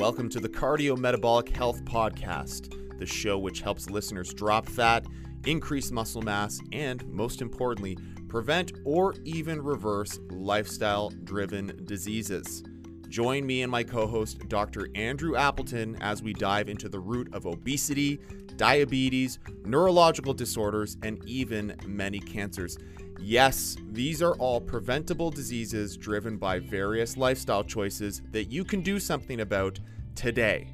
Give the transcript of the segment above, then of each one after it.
Welcome to the Cardio Metabolic Health Podcast, the show which helps listeners drop fat, increase muscle mass, and most importantly, prevent or even reverse lifestyle driven diseases. Join me and my co host, Dr. Andrew Appleton, as we dive into the root of obesity, diabetes, neurological disorders, and even many cancers. Yes, these are all preventable diseases driven by various lifestyle choices that you can do something about today.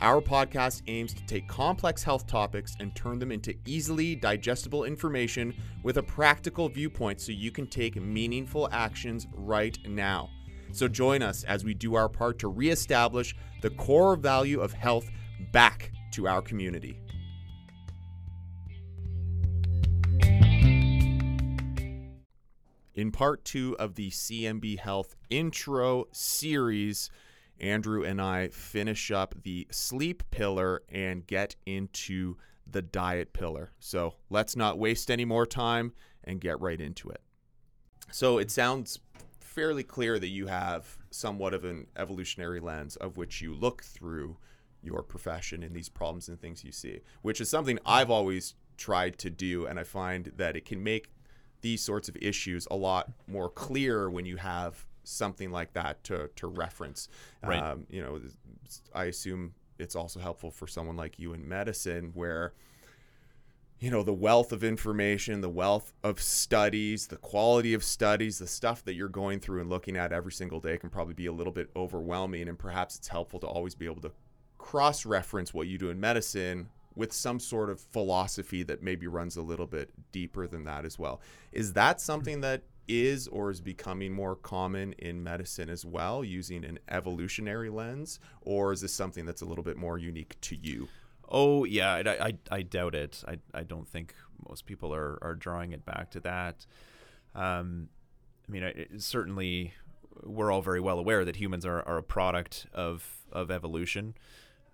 Our podcast aims to take complex health topics and turn them into easily digestible information with a practical viewpoint so you can take meaningful actions right now. So join us as we do our part to reestablish the core value of health back to our community. In part two of the CMB Health intro series, Andrew and I finish up the sleep pillar and get into the diet pillar. So let's not waste any more time and get right into it. So it sounds fairly clear that you have somewhat of an evolutionary lens of which you look through your profession and these problems and things you see, which is something I've always tried to do. And I find that it can make these sorts of issues a lot more clear when you have something like that to, to reference. Right. Um, you know, I assume it's also helpful for someone like you in medicine where you know the wealth of information the wealth of studies the quality of studies the stuff that you're going through and looking at every single day can probably be a little bit overwhelming and perhaps it's helpful to always be able to cross reference what you do in medicine with some sort of philosophy that maybe runs a little bit deeper than that as well is that something that is or is becoming more common in medicine as well using an evolutionary lens or is this something that's a little bit more unique to you Oh yeah, I, I, I doubt it. I, I don't think most people are, are drawing it back to that. Um, I mean, certainly we're all very well aware that humans are, are a product of of evolution,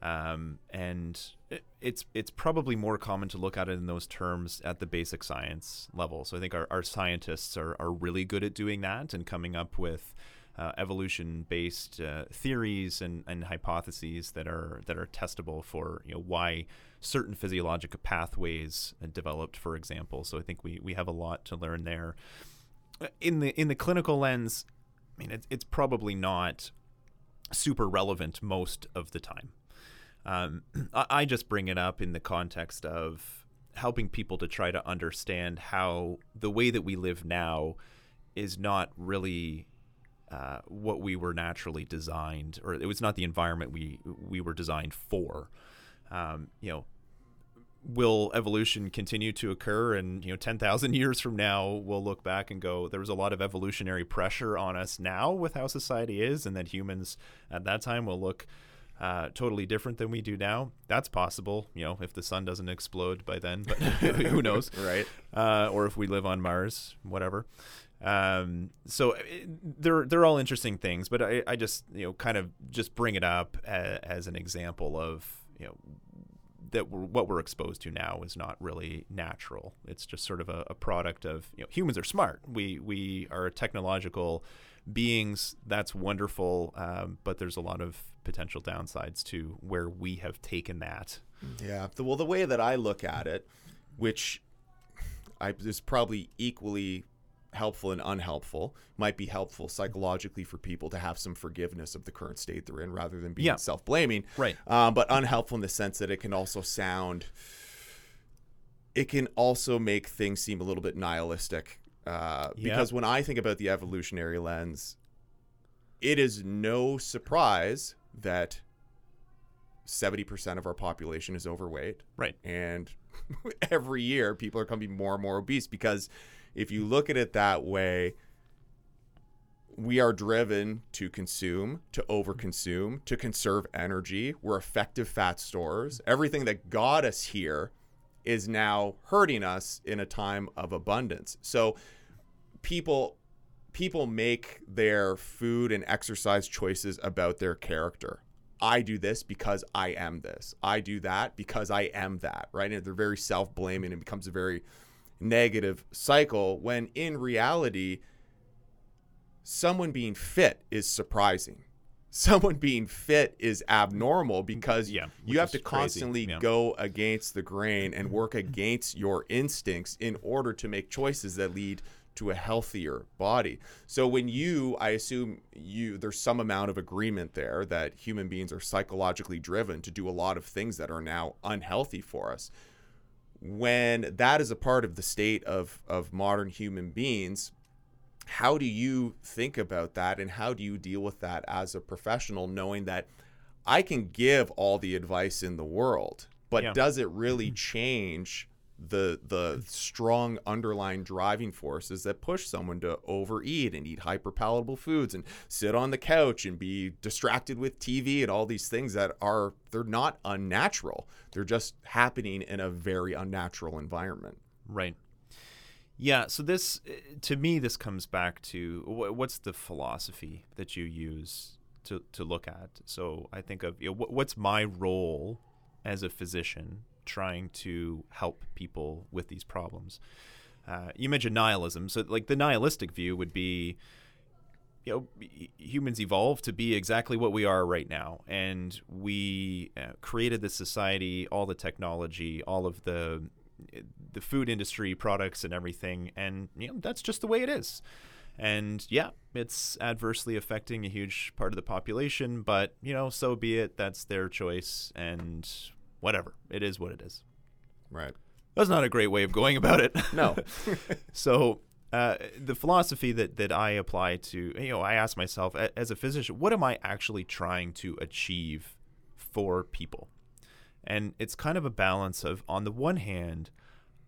um, and it, it's it's probably more common to look at it in those terms at the basic science level. So I think our, our scientists are, are really good at doing that and coming up with uh, evolution-based uh, theories and, and hypotheses that are that are testable for you know why certain physiological pathways developed, for example. So I think we we have a lot to learn there. In the in the clinical lens, I mean it's it's probably not super relevant most of the time. Um, I, just bring it up in the context of helping people to try to understand how the way that we live now is not really uh, what we were naturally designed, or it was not the environment we we were designed for. Um, you know, will evolution continue to occur? And you know, ten thousand years from now, we'll look back and go, there was a lot of evolutionary pressure on us now with how society is, and that humans at that time will look. Uh, totally different than we do now. That's possible, you know, if the sun doesn't explode by then, but who knows, right? Uh, or if we live on Mars, whatever. Um, so it, they're they're all interesting things, but I, I just you know kind of just bring it up as, as an example of you know that we're, what we're exposed to now is not really natural. It's just sort of a, a product of you know humans are smart. We we are technological beings. That's wonderful, um, but there's a lot of potential downsides to where we have taken that. Yeah. The, well, the way that I look at it, which I is probably equally helpful and unhelpful might be helpful psychologically for people to have some forgiveness of the current state they're in rather than being Yeah. self-blaming Right. um, but unhelpful in the sense that it can also sound it can also make things seem a little bit nihilistic uh, because when i think about the evolutionary lens it is no surprise that 70% of our population is overweight. Right. and every year people are becoming more and more obese because if you look at it that way we are driven to consume to overconsume to conserve energy. We're effective fat stores. Everything that got us here is now hurting us in a time of abundance. So people people make their food and exercise choices about their character I do this because I am this. I do that because I am that, right? And they're very self blaming and it becomes a very negative cycle when in reality, someone being fit is surprising. someone being fit is abnormal because Yeah, you have to constantly Yeah. go against the grain and work against your instincts in order to make choices that lead to a healthier body. So when you I assume you there's some amount of agreement there that human beings are psychologically driven to do a lot of things that are now unhealthy for us. When that is a part of the state of of modern human beings, how do you think about that and how do you deal with that as a professional knowing that I can give all the advice in the world but Yeah. does it really mm-hmm. change the the strong underlying driving forces that push someone to overeat and eat hyperpalatable foods and sit on the couch and be distracted with TV and all these things that are they're not unnatural they're just happening in a very unnatural environment Right. Yeah. So this, to me, this comes back to what's the philosophy that you use to to look at. So I think of you know, what's my role as a physician trying to help people with these problems. Uh, you mentioned nihilism. So like the nihilistic view would be. You know, humans evolved to be exactly what we are right now, and we uh, created this society, all the technology, all of the the food industry products and everything and you know that's just the way it is and yeah it's adversely affecting a huge part of the population but you know so be it that's their choice and whatever. It is what it is. Right. That's not a great way of going about it. No. So uh, the philosophy that, that I apply to, you know, I ask myself as a physician, what am I actually trying to achieve for people? And it's kind of a balance of, on the one hand,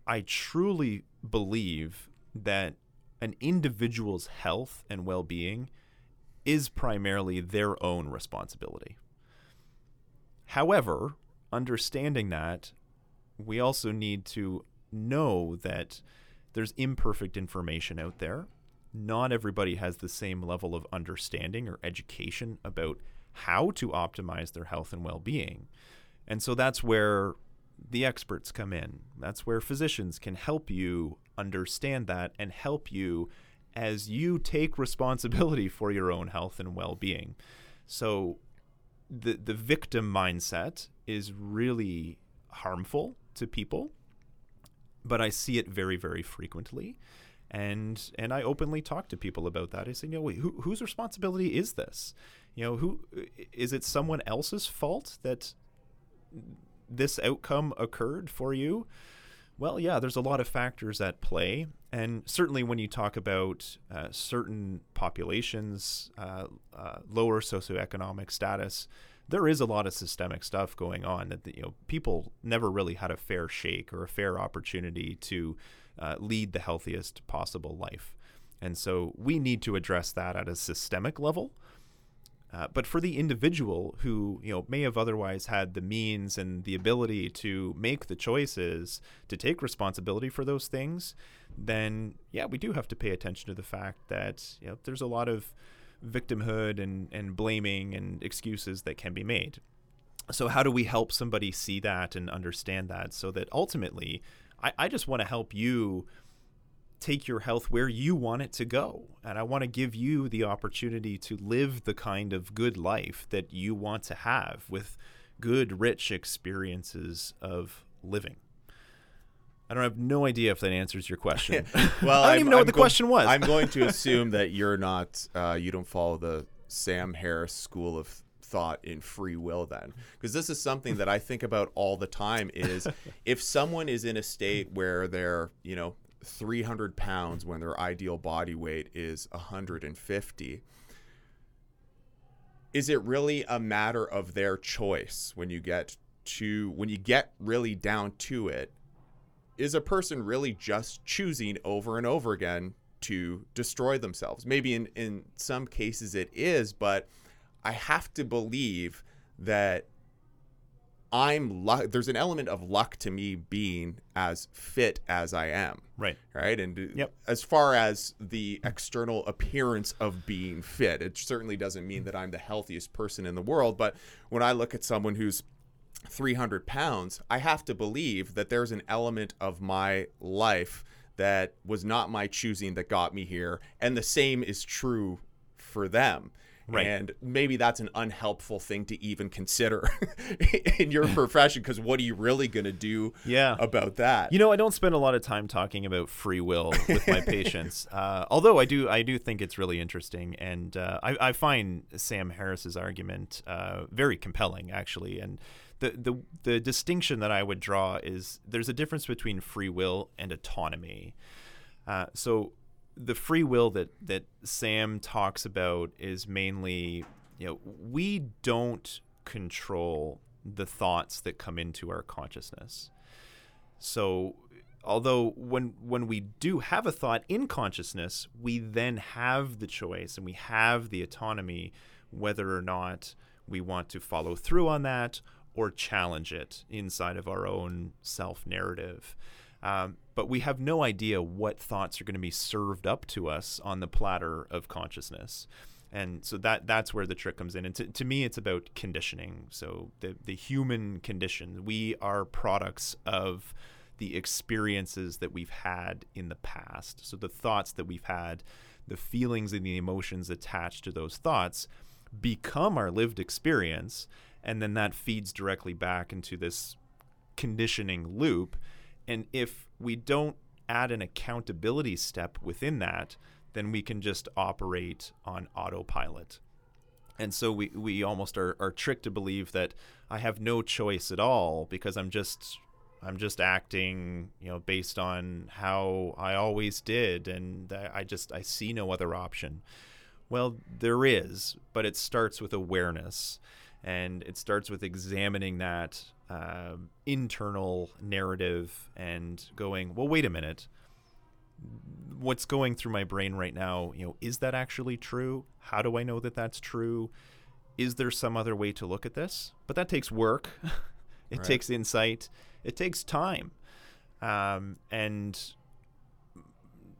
I truly believe that an individual's health and well being is primarily their own responsibility. However, understanding that, we also need to know that there's imperfect information out there. Not everybody has the same level of understanding or education about how to optimize their health and well being. And so that's where the experts come in. That's where physicians can help you understand that and help you as you take responsibility for your own health and well being. So the, the victim mindset is really harmful to people but I see it very, very frequently. And and I openly talk to people about that. I say, you know, wait, who, whose responsibility is this? You know, who is it? Someone else's fault that this outcome occurred for you? Well, yeah, there's a lot of factors at play, and certainly when you talk about uh, certain populations, uh, uh, lower socioeconomic status, there is a lot of systemic stuff going on that you know people never really had a fair shake or a fair opportunity to uh, lead the healthiest possible life, and so we need to address that at a systemic level. Uh, but for the individual who you know may have otherwise had the means and the ability to make the choices to take responsibility for those things, then yeah, we do have to pay attention to the fact that you know there's a lot of victimhood and, and blaming and excuses that can be made. So, how do we help somebody see that and understand that so that ultimately, I, I just want to help you take your health where you want it to go. And I want to give you the opportunity to live the kind of good life that you want to have with good, rich experiences of living. I don't have no idea if that answers your question. well, I don't I'm- even know what I'm the go- question was. I'm going to assume that you're not, uh, you don't follow the Sam Harris school of thought in free will then because this is something that i think about all the time is if someone is in a state where they're you know 300 pounds when their ideal body weight is 150 is it really a matter of their choice when you get to when you get really down to it is a person really just choosing over and over again to destroy themselves maybe in in some cases it is but i have to believe that i'm luck there's an element of luck to me being as fit as i am right. right? And Yep. as far as the external appearance of being fit, it certainly doesn't mean that I'm the healthiest person in the world. But when I look at someone who's 300 pounds, I have to believe that there's an element of my life that was not my choosing that got me here. And the same is true for them. Right. And maybe that's an unhelpful thing to even consider in your profession because what are you really going to do Yeah. about that? You know, I don't spend a lot of time talking about free will with my patients, uh, although I do. I do think it's really interesting, and uh, I, I find Sam Harris's argument uh, very compelling, actually. And the, the the distinction that I would draw is there's a difference between free will and autonomy. Uh, so the free will that that Sam talks about is mainly, you know, we don't control the thoughts that come into our consciousness. So although when when we do have a thought in consciousness, we then have the choice and we have the autonomy whether or not we want to follow through on that or challenge it inside of our own self narrative. Um, but we have no idea what thoughts are going to be served up to us on the platter of consciousness. And so that that's where the trick comes in. And to, to me, it's about conditioning. So the, the human condition, we are products of the experiences that we've had in the past. So the thoughts that we've had, the feelings and the emotions attached to those thoughts become our lived experience. And then that feeds directly back into this conditioning loop. And if we don't add an accountability step within that, then we can just operate on autopilot. And so we, we almost are, are tricked to believe that I have no choice at all because I'm just I'm just acting, you know, based on how I always did and I just I see no other option. Well, there is, but it starts with awareness and it starts with examining that uh, internal narrative and going, well, wait a minute. What's going through my brain right now? You know, is that actually true? How do I know that that's true? Is there some other way to look at this? But that takes work. it Right. takes insight. It takes time, um, and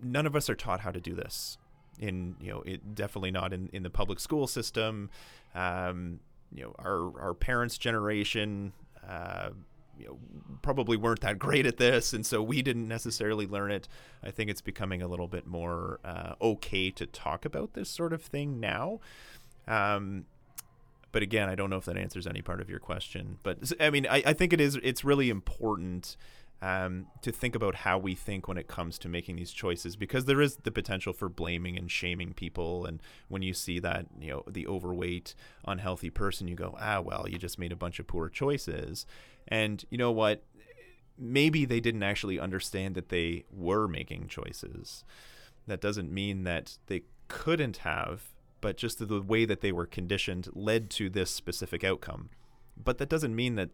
none of us are taught how to do this. In you know, it definitely not in, in the public school system. Um, you know, our our parents' generation, uh, you know, probably weren't that great at this, and so we didn't necessarily learn it. I think it's becoming a little bit more uh, okay to talk about this sort of thing now. Um, but again, I don't know if that answers any part of your question. But I mean, I, I think it is. It's really important um, to think about how we think when it comes to making these choices, because there is the potential for blaming and shaming people. And when you see that, you know, the overweight, unhealthy person, you go, ah, well, you just made a bunch of poor choices. And you know what? Maybe they didn't actually understand that they were making choices. That doesn't mean that they couldn't have but just the way that they were conditioned led to this specific outcome. But that doesn't mean that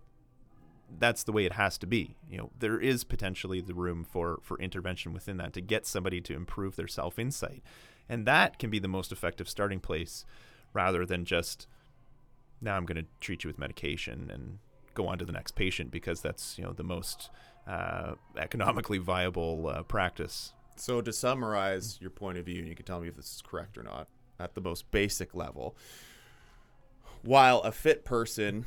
that's the way it has to be. You know, there is potentially the room for for intervention within that to get somebody to improve their self insight, and that can be the most effective starting place, rather than just now I'm going to treat you with medication and go on to the next patient because that's you know the most uh, economically viable uh, practice. So to summarize your point of view, and you can tell me if this is correct or not, at the most basic level, while a fit person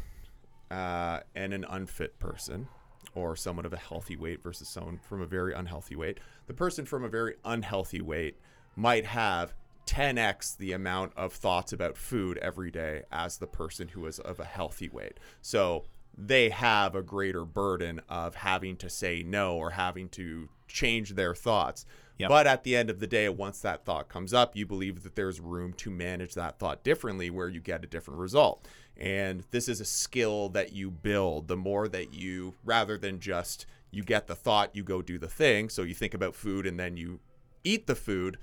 uh, and an unfit person, or someone of a healthy weight versus someone from a very unhealthy weight, the person from a very unhealthy weight might have 10x the amount of thoughts about food every day as the person who is of a healthy weight. So they have a greater burden of having to say no or having to change their thoughts. Yep. But at the end of the day, once that thought comes up, you believe that there's room to manage that thought differently where you get a different result. And this is a skill that you build. The more that you, rather than just you get the thought, you go do the thing. So you think about food and then you eat the food.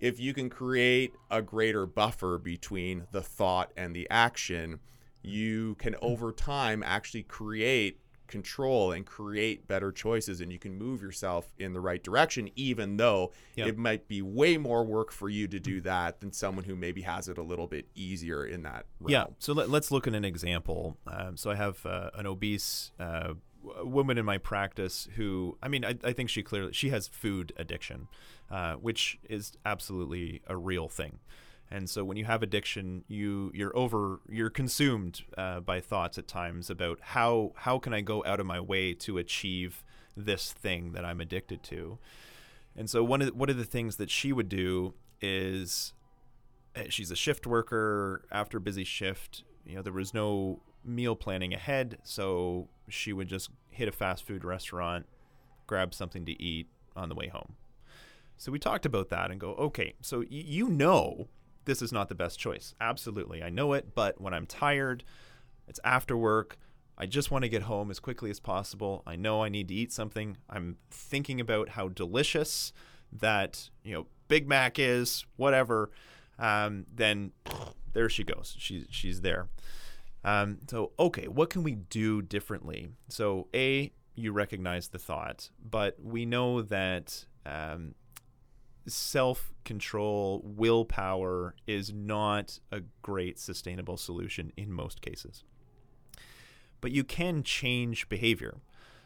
If you can create a greater buffer between the thought and the action, you can over time actually create control and create better choices and you can move yourself in the right direction even though Yep. it might be way more work for you to do that than someone who maybe has it a little bit easier in that realm. Yeah. So let, us look at an example. Um, so I have uh, an obese uh, woman in my practice who, I mean, I, I think she clearly she has food addiction, uh, which is absolutely a real thing. And so when you have addiction, you you're over you're consumed uh, by thoughts at times about how how can I go out of my way to achieve this thing that I'm addicted to. And so one of the, one of the things that she would do is uh, she's a shift worker after busy shift. You know, there was no meal planning ahead, so she would just hit a fast food restaurant, grab something to eat on the way home. So we talked about that and go, okay, so y- you know this is not the best choice. Absolutely. I know it, but when I'm tired, it's after work, I just want to get home as quickly as possible. I know I need to eat something. I'm thinking about how delicious that, you know, Big Mac is, whatever. Um, then there she goes. She's she's there. Um, so okay, what can we do differently? So a you recognize the thought, but we know that um, self control, willpower is not a great sustainable solution in most cases. But you can change behavior.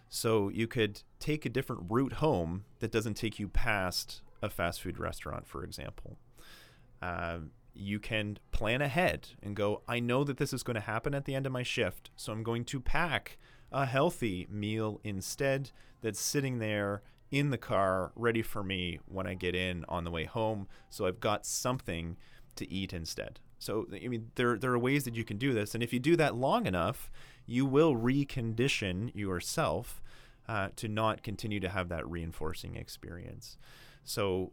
So you could take a different route home that doesn't take you past a fast food restaurant, for example. Um, you can plan ahead and go, I know that this is going to happen at the end of my shift, so I'm going to pack a healthy meal instead that's sitting there in the car ready for me when I get in on the way home. So I've got something to eat instead. So I mean there there are ways that you can do this and if you do that long enough, you will recondition yourself uh, to not continue to have that reinforcing experience. So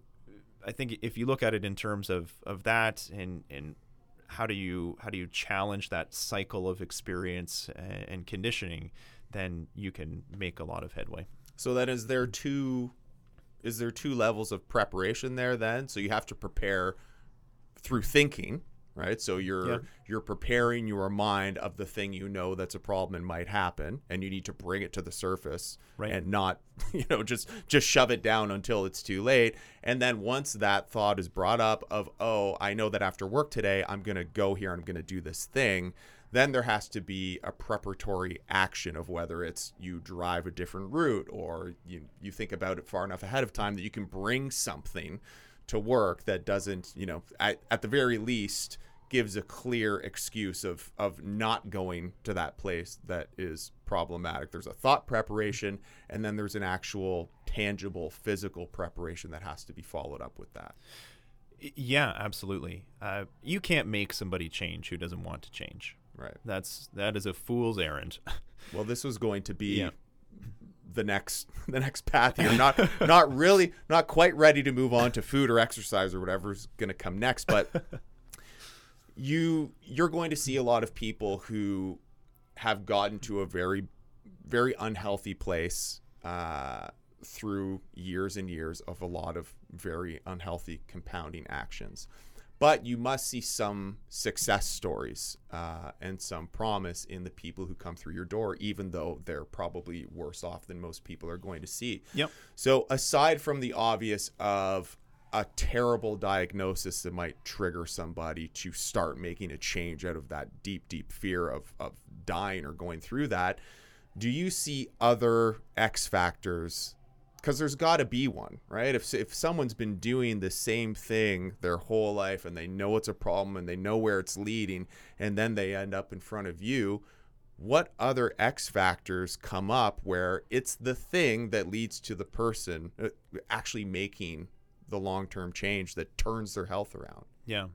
I think if you look at it in terms of, of that and, and how do you how do you challenge that cycle of experience and, and conditioning, then you can make a lot of headway. So then is there two is there two levels of preparation there then? So you have to prepare through thinking, right? So you're Yeah. you're preparing your mind of the thing you know that's a problem and might happen and you need to bring it to the surface Right. and not, you know, just just shove it down until it's too late. And then once that thought is brought up of, "Oh, I know that after work today, I'm going to go here, I'm going to do this thing." Then there has to be a preparatory action of whether it's you drive a different route or you you think about it far enough ahead of time that you can bring something to work that doesn't you know at, at the very least gives a clear excuse of of not going to that place that is problematic there's a thought preparation and then there's an actual tangible physical preparation that has to be followed up with that Yeah, absolutely. Uh, you can't make somebody change who doesn't want to change. Right That's that is a fool's errand. Well, this was going to be Yeah. the next the next path here. Not not really not quite ready to move on to food or exercise or whatever's going to come next, but you you're going to see a lot of people who have gotten to a very very unhealthy place uh, through years and years of a lot of very unhealthy compounding actions. But you must see some success stories uh, and some promise in the people who come through your door, even though they're probably worse off than most people are going to see. Yep. So, aside from the obvious of a terrible diagnosis that might trigger somebody to start making a change out of that deep, deep fear of, of dying or going through that, do you see other X factors? Because there's got to be one, right? If, if someone's been doing the same thing their whole life and they know it's a problem and they know where it's leading, and then they end up in front of you, what other X factors come up where it's the thing that leads to the person uh, actually making the long term change that turns their health around? Yeah,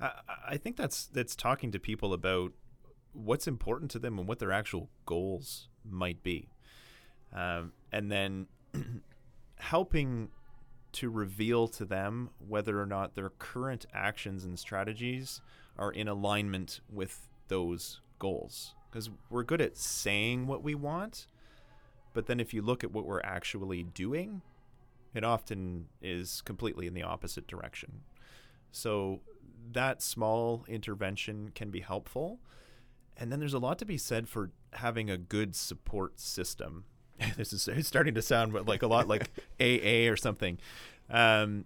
I, I think that's that's talking to people about what's important to them and what their actual goals might be, um, and then helping to reveal to them whether or not their current actions and strategies are in alignment with those goals. Because we're good at saying what we want, but then if you look at what we're actually doing, it often is completely in the opposite direction. So that small intervention can be helpful. And then there's a lot to be said for having a good support system. this is it's starting to sound like a lot like AA or something. Um,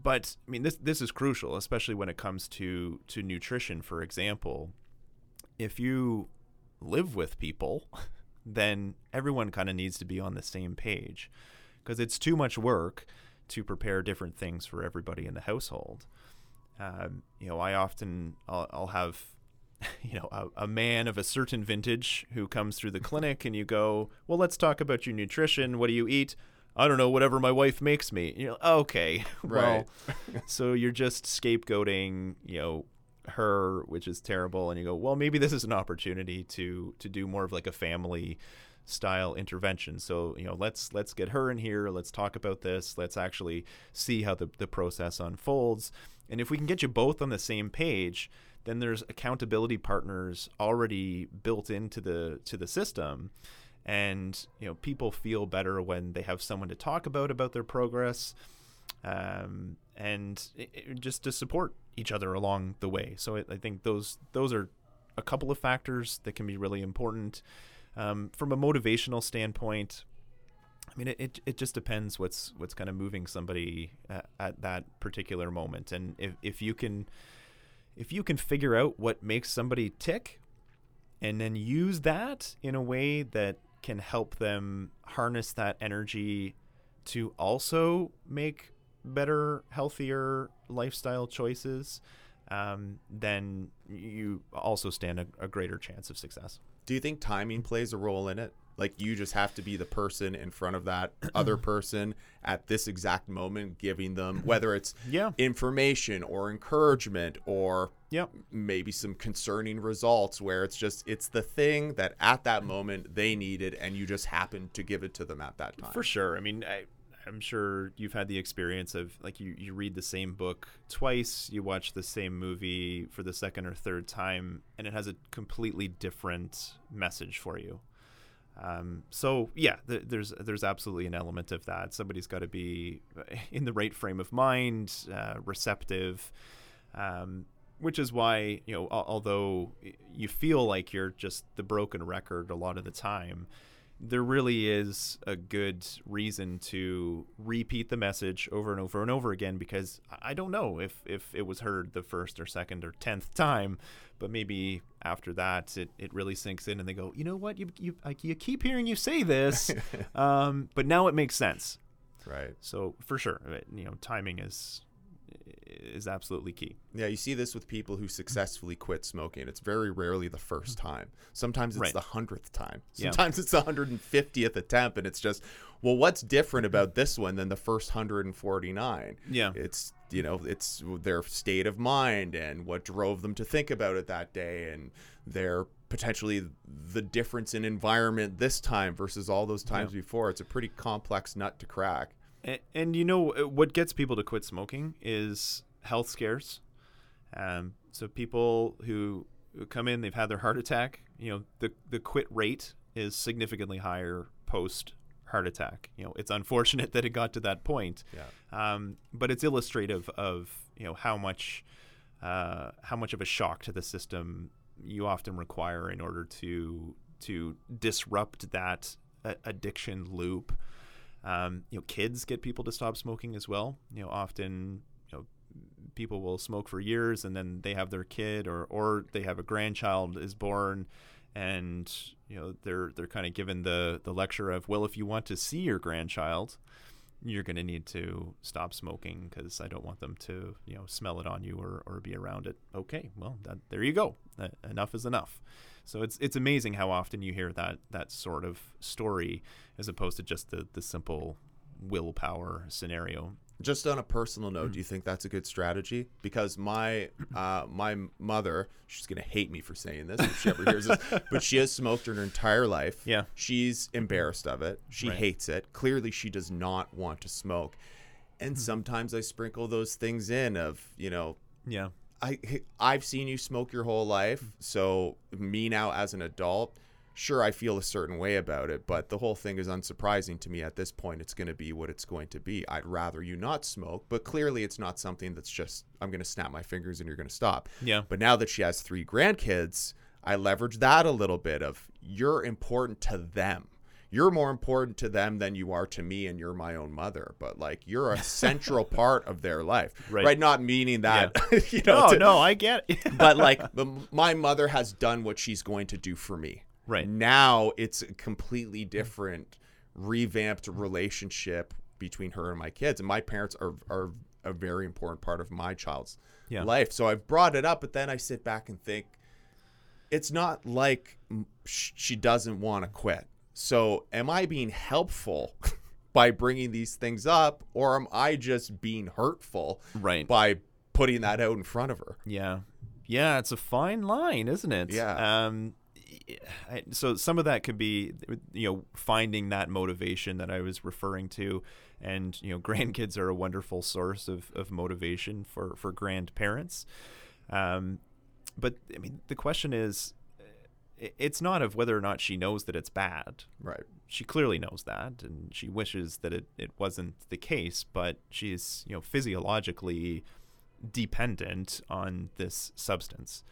but I mean this this is crucial, especially when it comes to to nutrition, for example. If you live with people, then everyone kind of needs to be on the same page because it's too much work to prepare different things for everybody in the household. Um, you know, I often I'll, I'll have you know a, a man of a certain vintage who comes through the clinic, and you go, "Well, let's talk about your nutrition. What do you eat?" I don't know, whatever my wife makes me. You know, okay, Right. well, so you're just scapegoating, you know, her, which is terrible, and you go, well, maybe this is an opportunity to to do more of like a family style intervention. So you know, let's let's get her in here. Let's talk about this. Let's actually see how the the process unfolds. And if we can get you both on the same page, then there's accountability partners already built into the to the system. And you know people feel better when they have someone to talk about about their progress um, and it, it- just to support each other along the way. So I, I think those those are a couple of factors that can be really important. Um, from a motivational standpoint I mean, it, it, it just depends what's what's kind of moving somebody at, at that particular moment, and if, if you can if you can figure out what makes somebody tick, and then use that in a way that can help them harness that energy to also make better, healthier lifestyle choices, um, then you also stand a, a greater chance of success. Do you think timing plays a role in it? Like you just have to be the person in front of that other person at this exact moment, giving them whether it's Yeah. information or encouragement or Yep. maybe some concerning results where it's just it's the thing that at that moment they needed and you just happened to give it to them at that time. For sure. I mean, I, I'm sure you've had the experience of like you, you read the same book twice, you watch the same movie for the second or third time, and it has a completely different message for you. Um, so yeah, th- there's there's absolutely an element of that. Somebody's got to be in the right frame of mind, uh, receptive, um, which is why you know al- although you feel like you're just the broken record a lot of the time, there really is a good reason to repeat the message over and over and over again because I don't know if, if it was heard the first or second or tenth time, but maybe after that it, it really sinks in and they go, you know what, you you like you keep hearing you say this, um, but now it makes sense. Right. So for sure, you know, timing is is absolutely key. Yeah, you see this with people who successfully quit smoking. It's very rarely the first time. Sometimes it's Right. the hundredth time. Yeah. Sometimes it's the hundred and fiftieth attempt, and it's just, well, what's different about this one than the first hundred and forty nine? Yeah. It's you know, it's their state of mind and what drove them to think about it that day, and their potentially the difference in environment this time versus all those times before. It's a pretty complex nut to crack. And, and you know uh, what gets people to quit smoking is health scares. Um, so people who, who come in, they've had their heart attack. You know, the the quit rate is significantly higher post heart attack. You know, it's unfortunate that it got to that point. Yeah. Um, but it's illustrative of you know how much uh, how much of a shock to the system you often require in order to to disrupt that uh, addiction loop. Um, you know, kids get people to stop smoking as well. You know, often you know people will smoke for years and then they have their kid or or they have a grandchild is born and you know they're they're kind of given the the lecture of well if you want to see your grandchild you're going to need to stop smoking because I don't want them to, you know, smell it on you or, or be around it. Okay, well, that, there you go. Uh, enough is enough. So it's it's amazing how often you hear that that sort of story as opposed to just the the simple willpower scenario. Just on a personal note, do you think that's a good strategy? Because my uh, my mother, she's gonna hate me for saying this if she ever hears this, but she has smoked her entire life. Yeah. she's embarrassed of it. She Right. hates it. Clearly, she does not want to smoke. And sometimes I sprinkle those things in of you know Yeah. I I've seen you smoke your whole life, so me now as an adult, sure I feel a certain way about it, but the whole thing is unsurprising to me at this point. It's going to be what it's going to be. I'd rather you not smoke, but clearly it's not something that's just I'm going to snap my fingers and you're going to stop. Yeah. But now that she has three grandkids, I leverage that a little bit of you're important to them. You're more important to them than you are to me, and you're my own mother. But like, you're a central part of their life, Right. Not meaning that, you know, No, to- no, I get it. but like the, my mother has done what she's going to do for me. Right. Now it's a completely different, revamped relationship between her and my kids. And my parents are are a very important part of my child's Yeah. life. So I've brought it up, but then I sit back and think it's not like she doesn't want to quit. So am I being helpful by bringing these things up, or am I just being hurtful Right. by putting that out in front of her? Yeah. Yeah, it's a fine line, isn't it? Yeah. Um so some of that could be you know finding that motivation that I was referring to and you know grandkids are a wonderful source of, of motivation for for grandparents. Um but I mean the question is it's not of whether or not she knows that it's bad. Right. She clearly knows that and she wishes that it, it wasn't the case, but she's, you know, physiologically dependent on this substance.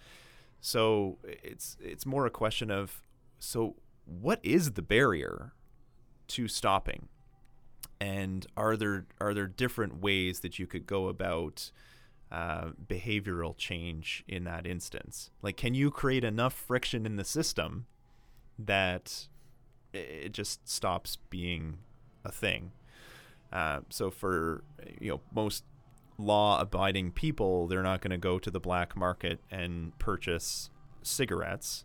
So it's it's more a question of so what is the barrier to stopping? And are there are there different ways that you could go about uh, behavioral change in that instance? Like, can you create enough friction in the system that it just stops being a thing? Uh, so for you know most law-abiding people, they're not going to go to the black market and purchase cigarettes.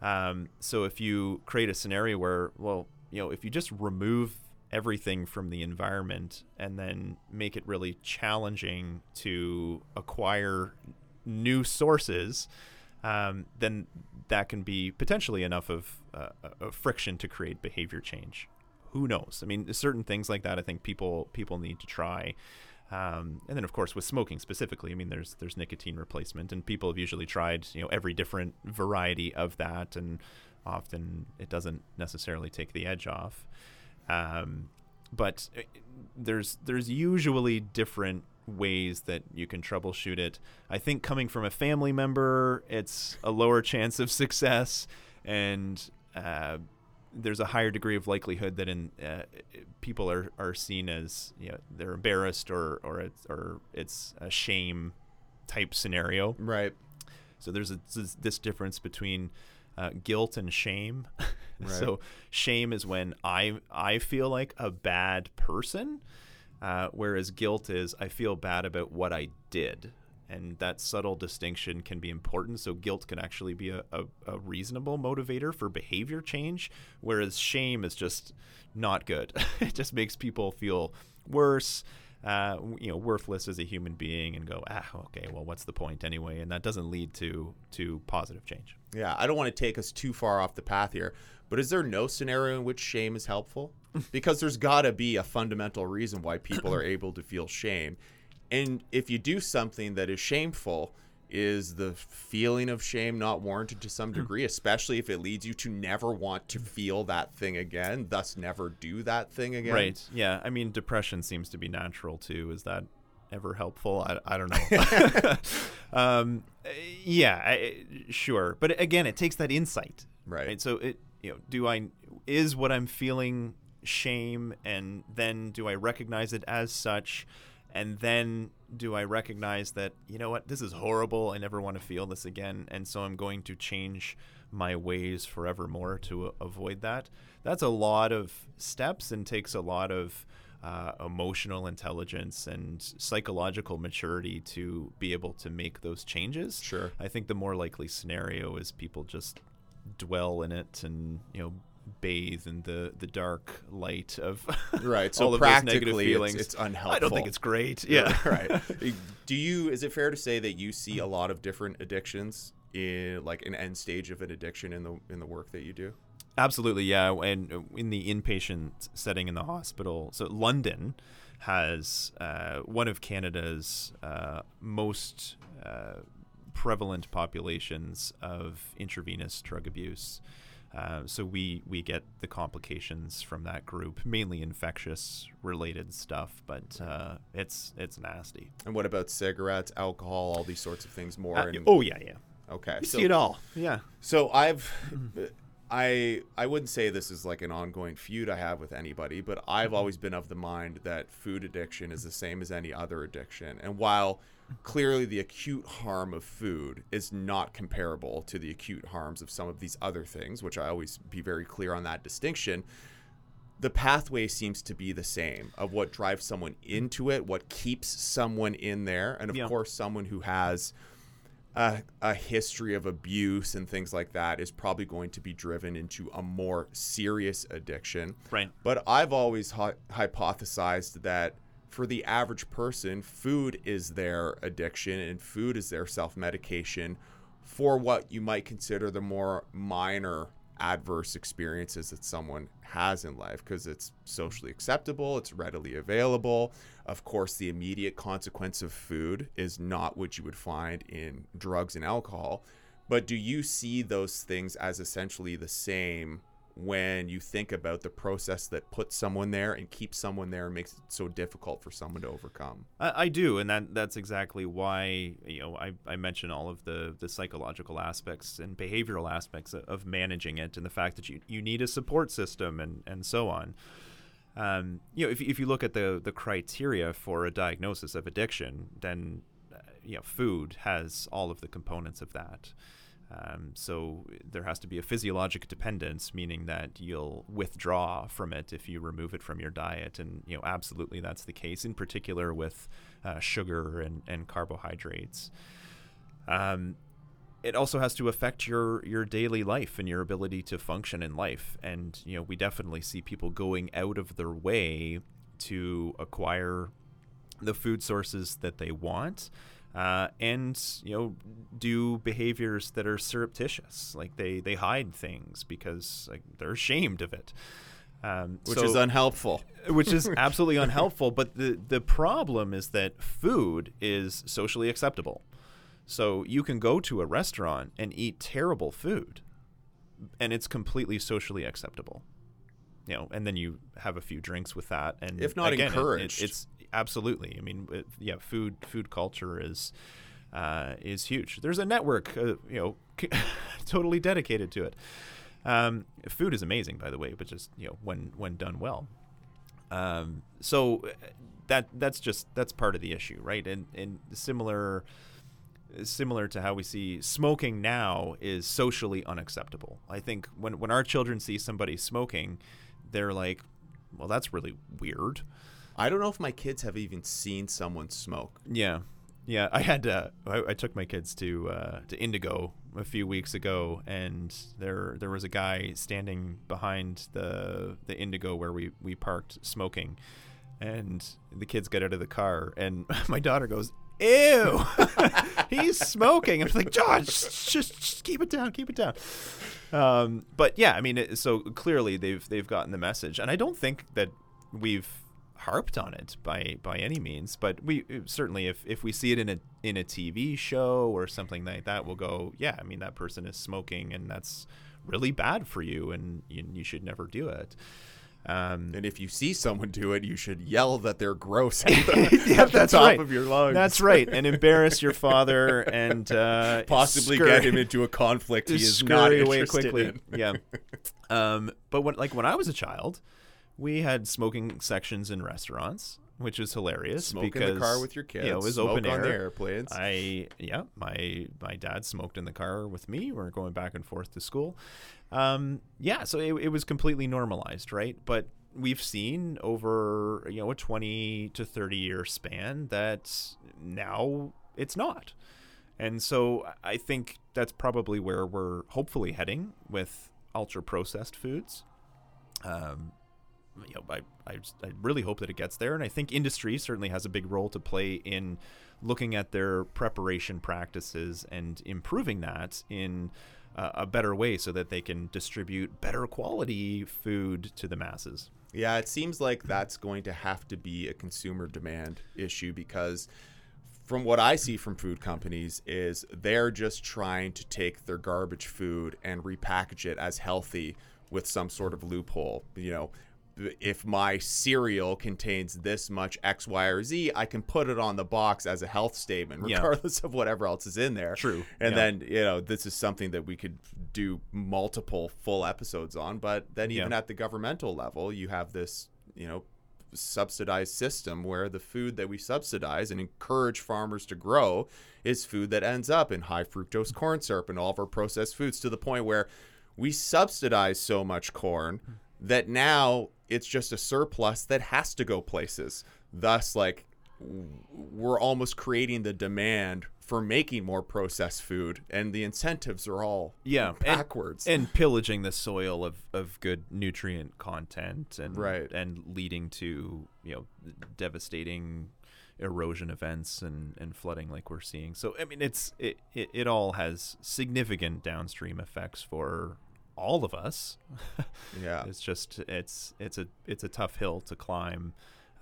Um, so if you create a scenario where, well, you know, if you just remove everything from the environment and then make it really challenging to acquire new sources, um, then that can be potentially enough of uh, a friction to create behavior change. Who knows? I mean, certain things like that, I think people people need to try. Um, and then, of course, with smoking specifically, I mean, there's there's nicotine replacement, and people have usually tried you know every different variety of that, and often it doesn't necessarily take the edge off. Um, but uh, there's there's usually different ways that you can troubleshoot it. I think coming from a family member, it's a lower chance of success, and uh, there's a higher degree of likelihood that in uh, people are, are seen as you know they're embarrassed or or it's or it's a shame type scenario. Right. So there's a, this, this difference between uh, guilt and shame. Right. so shame is when I I feel like a bad person, uh, whereas guilt is I feel bad about what I did. And that subtle distinction can be important. So guilt can actually be a, a, a reasonable motivator for behavior change, whereas shame is just not good. it just makes people feel worse uh, you know, worthless as a human being, and go, ah, okay, well, what's the point anyway? And that doesn't lead to to positive change. Yeah, I don't want to take us too far off the path here, but is there no scenario in which shame is helpful? Because there's got to be a fundamental reason why people are able to feel shame. And if you do something that is shameful, is the feeling of shame not warranted to some hmm. degree, especially if it leads you to never want to feel that thing again, thus never do that thing again? Right? Yeah. I mean, depression seems to be natural too. Is that ever helpful? I, I don't know. um, yeah, I, sure. But again, it takes that insight, Right. So it, you know, do I is what I'm feeling shame, and then do I recognize it as such? and then do I recognize that you know what this is horrible I never want to feel this again and so I'm going to change my ways forevermore to avoid that that's a lot of steps and takes a lot of uh, emotional intelligence and psychological maturity to be able to make those changes Sure. I think the more likely scenario is people just dwell in it and you know bathe in the the dark light of Right. So all of practically, feelings. it's, it's unhelpful. I don't think it's great. Yeah. right. Do you? Is it fair to say that you see a lot of different addictions in like an end stage of an addiction in the in the work that you do? Absolutely, yeah. And in the inpatient setting in the hospital, so London has uh, one of Canada's uh, most uh, prevalent populations of intravenous drug abuse. Uh, so we we get the complications from that group, mainly infectious related stuff, but uh, it's it's nasty. And what about cigarettes, alcohol, all these sorts of things more? Uh, in- oh yeah, yeah. okay. You So, see it all. Yeah. so I've, I I wouldn't say this is like an ongoing feud I have with anybody, but I've Mm-hmm. always been of the mind that food addiction is the same as any other addiction, and while clearly the acute harm of food is not comparable to the acute harms of some of these other things, which I always be very clear on that distinction. The pathway seems to be the same of what drives someone into it, what keeps someone in there, and of Yeah. course, someone who has a, a history of abuse and things like that is probably going to be driven into a more serious addiction. Right. But I've always hy- hypothesized that for the average person, food is their addiction and food is their self medication for what you might consider the more minor adverse experiences that someone has in life because it's socially acceptable, it's readily available. Of course, the immediate consequence of food is not what you would find in drugs and alcohol. But do you see those things as essentially the same when you think about the process that puts someone there and keeps someone there and makes it so difficult for someone to overcome. I, I do, and that that's exactly why you know I, I mentioned all of the the psychological aspects and behavioral aspects of, of managing it, and the fact that you, you need a support system and and so on. Um, you know, if if you look at the the criteria for a diagnosis of addiction, then uh, you know food has all of the components of that. Um, so there has to be a physiologic dependence, meaning that you'll withdraw from it if you remove it from your diet, and you know absolutely that's the case. In particular with uh, sugar and, and carbohydrates. Um, it also has to affect your your daily life and your ability to function in life. And you know we definitely see people going out of their way to acquire the food sources that they want uh, and you know do behaviors that are surreptitious. Like they they hide things because like they're ashamed of it. Um, which so, is unhelpful. which is absolutely unhelpful but the the problem is that food is socially acceptable. So you can go to a restaurant and eat terrible food and it's completely socially acceptable. You know and then you have a few drinks with that and if not again, encouraged it, it, it's absolutely. I mean, yeah, food food culture is uh, is huge. There's a network, uh, you know, totally dedicated to it. Um, food is amazing, by the way, but just you know when when done well. Um, so uh, that that's just that's part of the issue, right? And and similar similar to how we see smoking now is socially unacceptable. I think when when our children see somebody smoking, they're like, well, that's really weird. I don't know if my kids have even seen someone smoke. Yeah, yeah. I had uh, I, I took my kids to uh, to Indigo a few weeks ago, and there there was a guy standing behind the the Indigo where we we parked smoking, and the kids get out of the car, and my daughter goes. Ew, he's smoking. I'm like, Josh, just, just keep it down, keep it down. Um, but yeah, I mean, it, so clearly they've they've gotten the message, and I don't think that we've harped on it by by any means, but we uh, certainly if if we see it in a in a TV show or something like that, we'll go, yeah, I mean that person is smoking and that's really bad for you and you, you should never do it. Um, and if you see someone do it, you should yell that they're gross at the, yeah, that's top right. of your lungs. That's right, and embarrass your father and uh, possibly scurry, get him into a conflict he is not away quickly. In. yeah, um, but when like when I was a child, we had smoking sections in restaurants, which is hilarious. Smoke because, in the car with your kids. You know, it was open air. on the airplanes. I yeah, my my dad smoked in the car with me. We are going back and forth to school. Um, yeah, so it, it was completely normalized, right? But we've seen over you know a 20 to 30 year span that now it's not. And so I think that's probably where we're hopefully heading with ultra processed foods. Um, you know, I, I, I really hope that it gets there. And I think industry certainly has a big role to play in looking at their preparation practices and improving that in uh, a better way so that they can distribute better quality food to the masses. Yeah, it seems like that's going to have to be a consumer demand issue because from what I see from food companies is they're just trying to take their garbage food and repackage it as healthy with some sort of loophole. You know, if my cereal contains this much X, Y, or Z, I can put it on the box as a health statement, regardless yeah. of whatever else is in there. True. And yeah. then, you know, this is something that we could do multiple full episodes on. But then, even yeah. at the governmental level, you have this, you know, subsidized system where the food that we subsidize and encourage farmers to grow is food that ends up in high fructose corn syrup and all of our processed foods to the point where we subsidize so much corn hmm. That now it's just a surplus that has to go places. Thus, like we're almost creating the demand for making more processed food, and the incentives are all yeah backwards and, and pillaging the soil of, of good nutrient content and Right. and leading to you know devastating erosion events and, and flooding like we're seeing. So I mean it's it, it, it all has significant downstream effects for all of us. yeah. It's just it's it's a it's a tough hill to climb.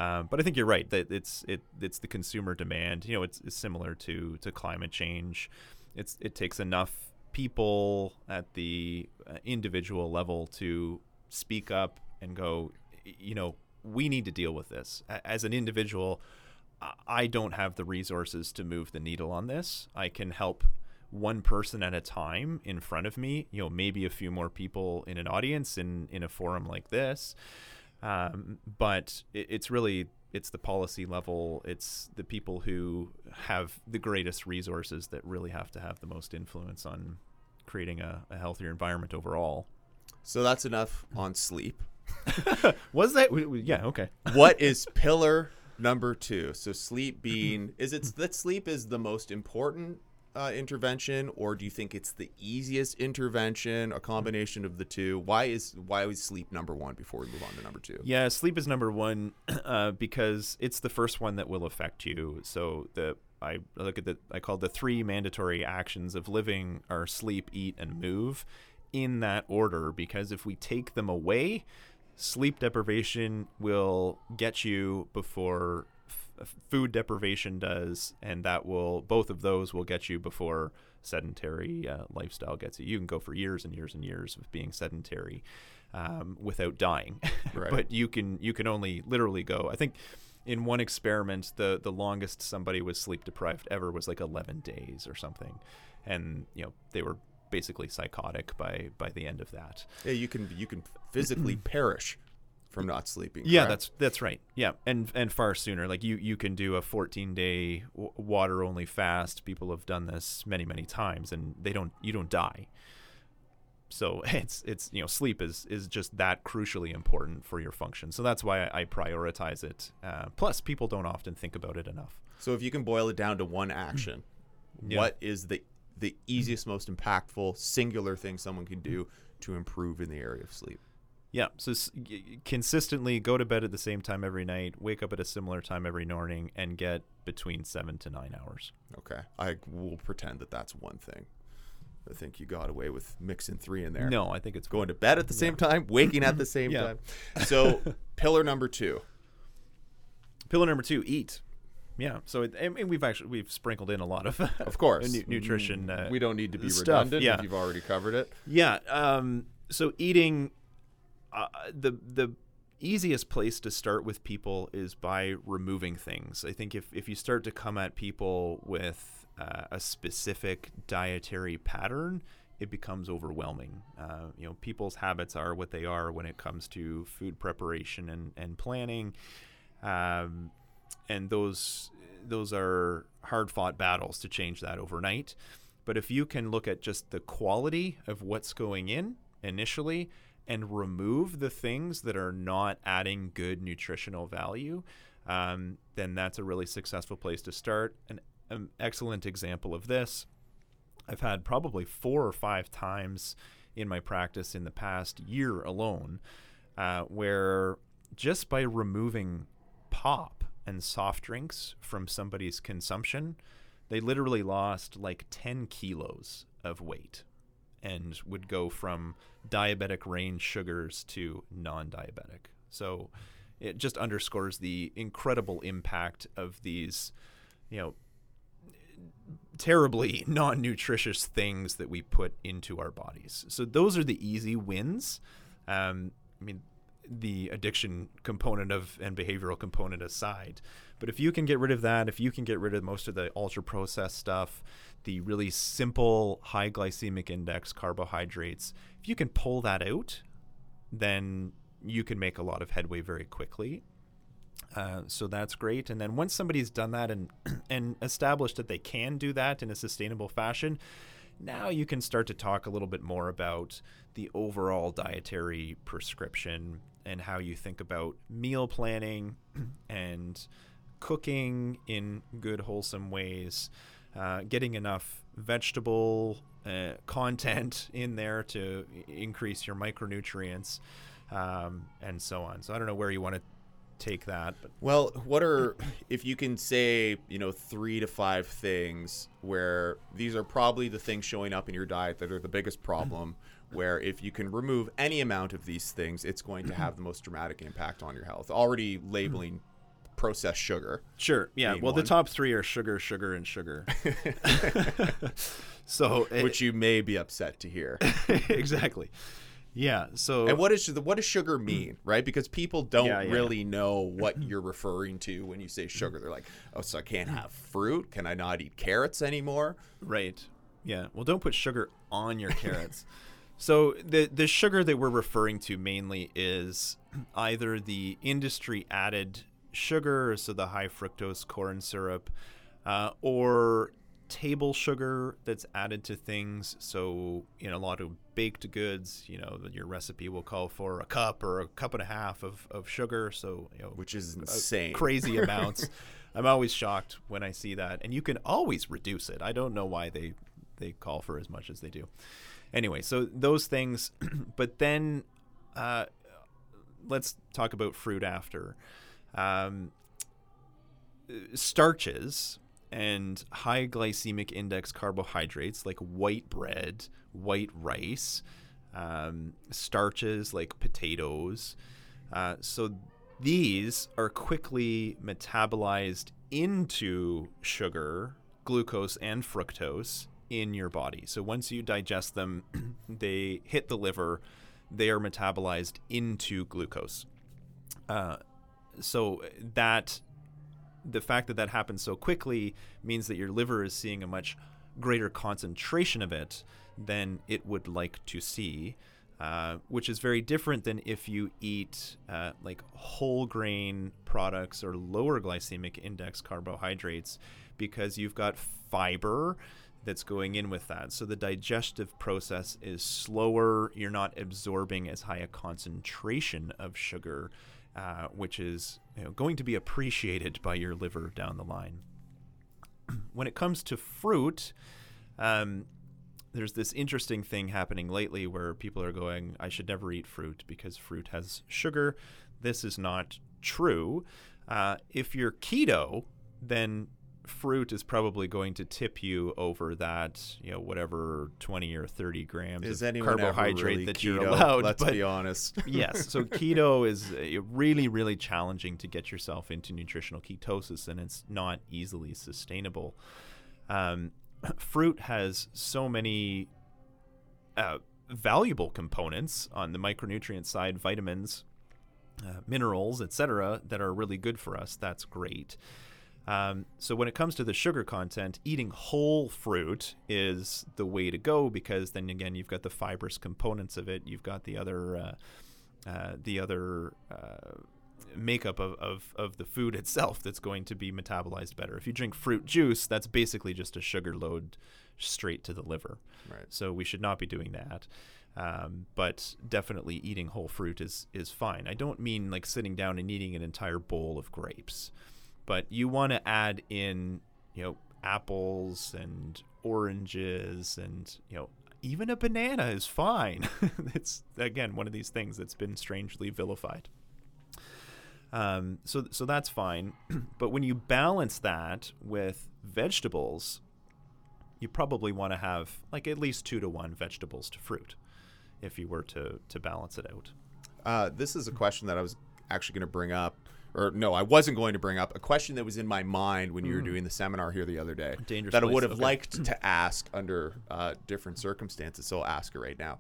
Um, but I think you're right that it's it it's the consumer demand. You know, it's, it's similar to to climate change. It's it takes enough people at the uh, individual level to speak up and go. You know, we need to deal with this as an individual. I- I don't have the resources to move the needle on this. I can help one person at a time in front of me, you know, maybe a few more people in an audience in in a forum like this. Um, but it, it's really it's the policy level, it's the people who have the greatest resources that really have to have the most influence on creating a, a healthier environment overall. So that's enough on sleep. Was that? Yeah. Okay. what is pillar number two? So sleep being is it that sleep is the most important uh, intervention, or do you think it's the easiest intervention? A combination of the two. Why is why is sleep number one before we move on to number two? Yeah, sleep is number one uh, because it's the first one that will affect you. So the I look at the I call the three mandatory actions of living are sleep, eat, and move in that order. Because if we take them away, sleep deprivation will get you before food deprivation does, and that will both of those will get you before sedentary uh, lifestyle gets you. You can go for years and years and years of being sedentary um, without dying, Right. but you can you can only literally go. I think in one experiment, the the longest somebody was sleep deprived ever was like 11 days or something, and you know they were basically psychotic by by the end of that. Yeah, you can you can physically perish from not sleeping. Yeah, correct? that's that's right. Yeah, and and far sooner. Like you you can do a 14 day w- water only fast. People have done this many many times, and they don't you don't die. So it's it's you know sleep is is just that crucially important for your function. So that's why I, I prioritize it. Uh, plus, people don't often think about it enough. So if you can boil it down to one action, Yeah. what is the the easiest, most impactful, singular thing someone can do to improve in the area of sleep? Yeah, so s- y- y- consistently go to bed at the same time every night, wake up at a similar time every morning, and get between seven to nine hours. Okay, I will pretend that that's one thing. I think you got away with mixing three in there. No, I think it's Going to bed at the same time, waking at the same Yeah. time. So, pillar number two. Pillar number two: eat. Yeah. So it, I mean, we've actually we've sprinkled in a lot of Of course, nu- nutrition. Uh, we don't need to be stuff, redundant yeah. if you've already covered it. Yeah. Um, so eating, uh, the the easiest place to start with people is by removing things. I think if if you start to come at people with uh, a specific dietary pattern, it becomes overwhelming. Uh, you know, people's habits are what they are when it comes to food preparation and and planning. Um, and those those are hard fought battles to change that overnight. But if you can look at just the quality of what's going in initially and remove the things that are not adding good nutritional value, um, then that's a really successful place to start. An, an excellent example of this I've had probably four or five times in my practice in the past year alone uh, where just by removing pop and soft drinks from somebody's consumption, they literally lost like 10 kilos of weight and would go from diabetic range sugars to non diabetic. So it just underscores the incredible impact of these, you know, terribly non-nutritious things that we put into our bodies. So those are the easy wins. Um, I mean, the addiction component of and behavioral component aside, but if you can get rid of that, if you can get rid of most of the ultra-processed stuff, the really simple high glycemic index carbohydrates, if you can pull that out, then you can make a lot of headway very quickly. Uh, so that's great. And then once somebody's done that and and established that they can do that in a sustainable fashion, now you can start to talk a little bit more about the overall dietary prescription and how you think about meal planning and cooking in good, wholesome ways, uh, getting enough vegetable uh, content in there to increase your micronutrients, um, and so on. So I don't know where you want to take that, but Well, what are if you can say, you know, 3 to 5 things where these are probably the things showing up in your diet that are the biggest problem where if you can remove any amount of these things, it's going to have the most dramatic impact on your health. Already labeling processed sugar. Sure. Yeah. Well, the top three are sugar, sugar, and sugar. so it- which you may be upset to hear. exactly. Yeah. So And what is what does sugar mean, right? Because people don't Yeah, yeah. really know what you're referring to when you say sugar. They're like, "Oh, so I can't have fruit? Can I not eat carrots anymore?" right. Yeah. Well, don't put sugar on your carrots. so the the sugar that we're referring to mainly is either the industry added sugar, so the high fructose corn syrup, uh, or table sugar that's added to things. So in a lot of baked goods, you know, your recipe will call for a cup or a cup and a half of, of sugar. So you know, Which is insane. crazy amounts. I'm always shocked when I see that, and you can always reduce it. I don't know why they they call for as much as they do. Anyway, so those things, but then uh, let's talk about fruit after. Um, starches and high glycemic index carbohydrates like white bread, white rice, um, starches like potatoes. Uh, so these are quickly metabolized into sugar, glucose, and fructose in your body. So once you digest them, they hit the liver, they are metabolized into glucose. Uh, so that the fact that that happens so quickly means that your liver is seeing a much greater concentration of it than it would like to see, uh, which is very different than if you eat uh, like whole grain products or lower glycemic index carbohydrates because you've got fiber that's going in with that. So the digestive process is slower. You're not absorbing as high a concentration of sugar, uh, which is you know, going to be appreciated by your liver down the line. when it comes to fruit, um, there's this interesting thing happening lately where people are going, I should never eat fruit because fruit has sugar. This is not true. Uh, if you're keto, then fruit is probably going to tip you over that, you know, whatever 20 or 30 grams Is of carbohydrate really that keto? you're allowed. Let's but be honest. yes. So keto is uh, really, really challenging to get yourself into nutritional ketosis, and it's not easily sustainable. Um, fruit has so many uh, valuable components on the micronutrient side, vitamins, uh, minerals, etc., that are really good for us. That's great. Um, so when it comes to the sugar content, eating whole fruit is the way to go because then again you've got the fibrous components of it. You've got the other uh, uh, the other uh, makeup of, of, of the food itself that's going to be metabolized better. If you drink fruit juice, that's basically just a sugar load straight to the liver. Right. So we should not be doing that. Um, but definitely eating whole fruit is is fine. I don't mean like sitting down and eating an entire bowl of grapes, but you want to add in you know apples and oranges and you know even a banana is fine. it's again one of these things that's been strangely vilified. Um, so so that's fine, but when you balance that with vegetables, you probably want to have like at least two to one vegetables to fruit, if you were to to balance it out. Uh, this is a question that I was actually going to bring up, or no, I wasn't going to bring up. A question that was in my mind when you were doing the seminar here the other day Dangerous that I place, would have okay. liked to ask under uh, different circumstances. So I'll ask it right now,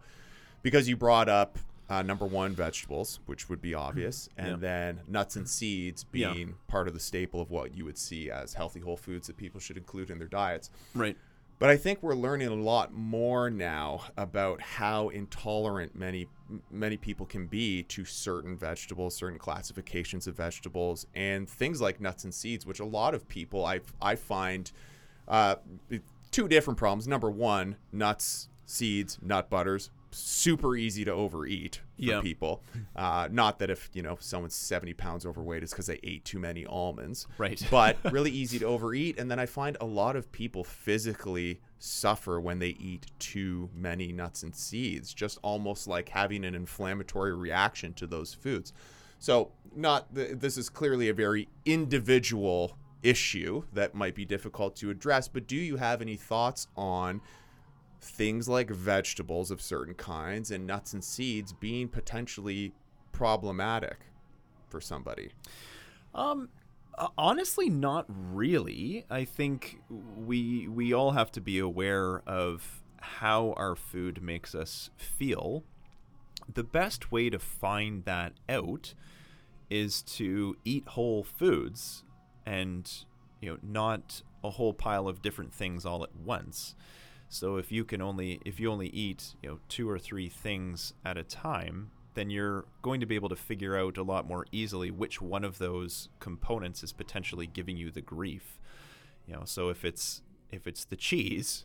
because you brought up uh, number one vegetables, which would be obvious, and Yeah. then nuts and seeds Yeah. being part of the staple of what you would see as healthy whole foods that people should include in their diets. Right. But I think we're learning a lot more now about how intolerant many many people can be to certain vegetables, certain classifications of vegetables, and things like nuts and seeds, which a lot of people I I find uh, two different problems. Number one, nuts, seeds, nut butters, super easy to overeat for Yep. people. Uh, not that if you know someone's 70 pounds overweight, it's because they ate too many almonds. Right. but really easy to overeat. And then I find a lot of people physically suffer when they eat too many nuts and seeds, just almost like having an inflammatory reaction to those foods. So, not th- this is clearly a very individual issue that might be difficult to address, but do you have any thoughts on things like vegetables of certain kinds and nuts and seeds being potentially problematic for somebody? Um, uh, honestly, not really. I think we we all have to be aware of how our food makes us feel. The best way to find that out is to eat whole foods and you know not a whole pile of different things all at once. So if you can only if you only eat, you know, two or three things at a time, then you're going to be able to figure out a lot more easily which one of those components is potentially giving you the grief. You know, so if it's if it's the cheese,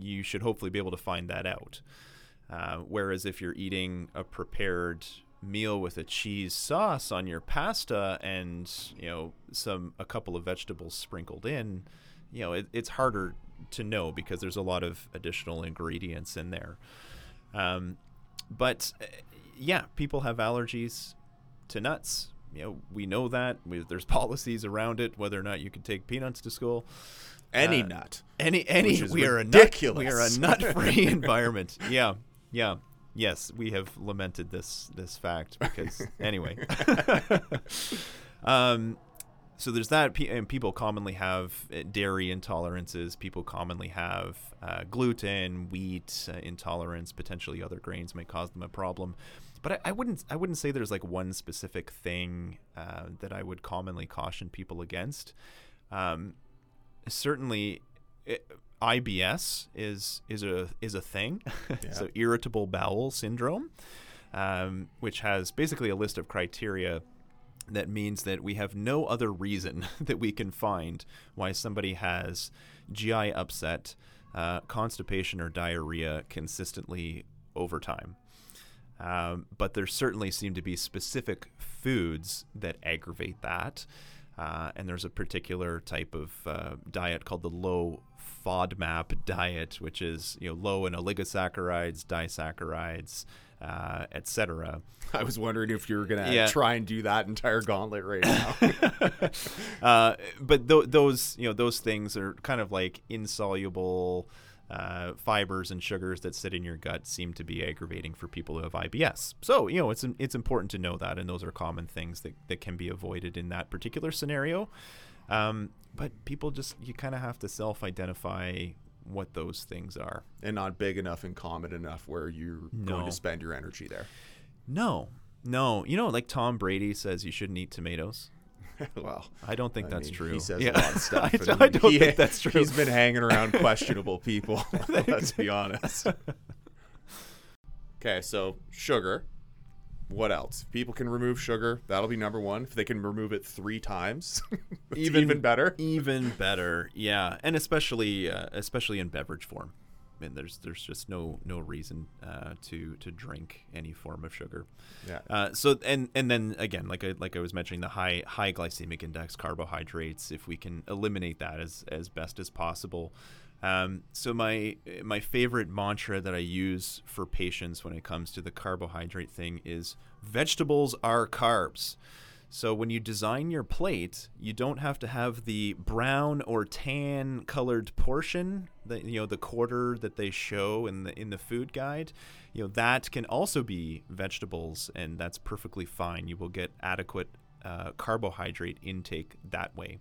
you should hopefully be able to find that out. Uh, whereas if you're eating a prepared meal with a cheese sauce on your pasta and you know some a couple of vegetables sprinkled in, you know it, it's harder to know because there's a lot of additional ingredients in there. Um, but uh, yeah, people have allergies to nuts. You know, we know that. We, there's policies around it, whether or not you can take peanuts to school. Any Uh, nut. Any any Which is we are a ridiculous. nut, we are a nut-free environment. Yeah, yeah, yes. We have lamented this this fact because anyway. um, so there's that, and people commonly have uh, dairy intolerances. People commonly have uh, gluten, wheat uh, intolerance. Potentially, other grains may cause them a problem. But I, I wouldn't I wouldn't say there's like one specific thing uh, that I would commonly caution people against. Um, certainly it, IBS is is a is a thing. so irritable bowel syndrome, um, which has basically a list of criteria that means that we have no other reason that we can find why somebody has GI upset, uh, constipation, or diarrhea consistently over time. Um, but there certainly seem to be specific foods that aggravate that. Uh, and there's a particular type of uh, diet called the low FODMAP diet, which is you know low in oligosaccharides, disaccharides, uh, etc. I was wondering if you were gonna Yeah. try and do that entire gauntlet right now. uh, but th- those you know those things are kind of like insoluble uh, fibers and sugars that sit in your gut seem to be aggravating for people who have IBS. So you know it's it's important to know that, and those are common things that, that can be avoided in that particular scenario. Um, but people just you kind of have to self-identify what those things are. and not big enough and common enough where you're going to spend your energy there. No, no, you know, like Tom Brady says, you shouldn't eat tomatoes. well, I don't think I that's mean, true. He says Yeah. a lot of stuff. I, I don't he- think that's true. He's been hanging around questionable people. let's be honest. Okay, so sugar. What else? If people can remove sugar, that'll be number one. If they can remove it three times, even, even better. even better yeah and especially uh, especially in beverage form I mean, there's there's just no no reason uh, to to drink any form of sugar. Yeah. Uh, so and and then again, like I like I was mentioning, the high high glycemic index carbohydrates. If we can eliminate that as as best as possible. Um, so my my favorite mantra that I use for patients when it comes to the carbohydrate thing is vegetables are carbs. So when you design your plate, you don't have to have the brown or tan colored portion, that you know, the quarter that they show in the in the food guide. You know, that can also be vegetables and that's perfectly fine. You will get adequate uh, carbohydrate intake that way.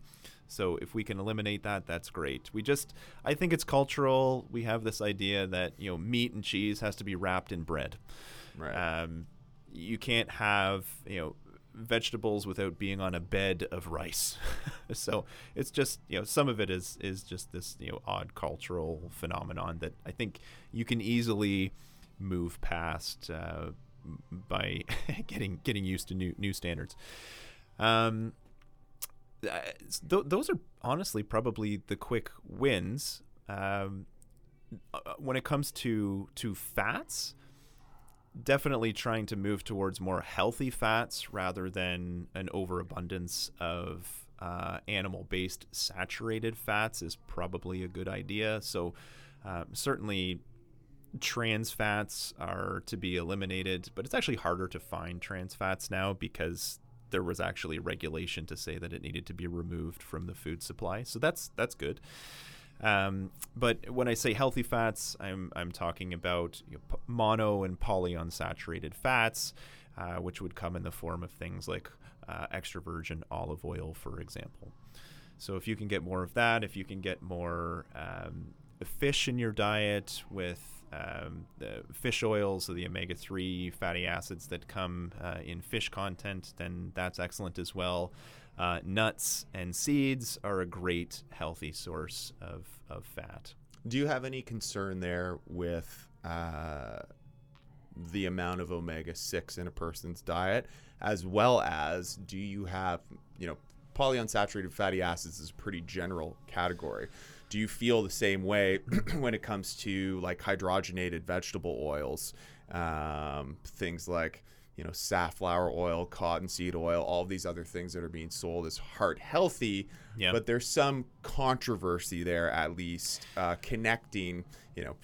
So if we can eliminate that, that's great. We just I think it's cultural. We have this idea that, you know, meat and cheese has to be wrapped in bread. Right. Um, you can't have you know vegetables without being on a bed of rice. so it's just you know some of it is is just this you know odd cultural phenomenon that I think you can easily move past uh, by getting getting used to new new standards. Um, th- those are honestly probably the quick wins. Um, uh, when it comes to to fats, definitely trying to move towards more healthy fats rather than an overabundance of uh, animal-based saturated fats is probably a good idea. So uh, certainly trans fats are to be eliminated, but it's actually harder to find trans fats now because there was actually regulation to say that it needed to be removed from the food supply. So that's that's good. Um, but when I say healthy fats, I'm I'm talking about you know, mono and polyunsaturated fats, uh, which would come in the form of things like uh, extra virgin olive oil, for example. So if you can get more of that, if you can get more um, fish in your diet with um, the fish oils, so the omega 3 fatty acids that come uh, in fish content, then that's excellent as well. Uh, nuts and seeds are a great healthy source of, of fat. Do you have any concern there with uh, the amount of omega 6 in a person's diet, as well as do you have, you know, polyunsaturated fatty acids is a pretty general category. Do you feel the same way when it comes to like hydrogenated vegetable oils, um, things like you know safflower oil, cottonseed oil, all these other things that are being sold as heart healthy, Yeah. but there's some controversy there at least uh, connecting, you know,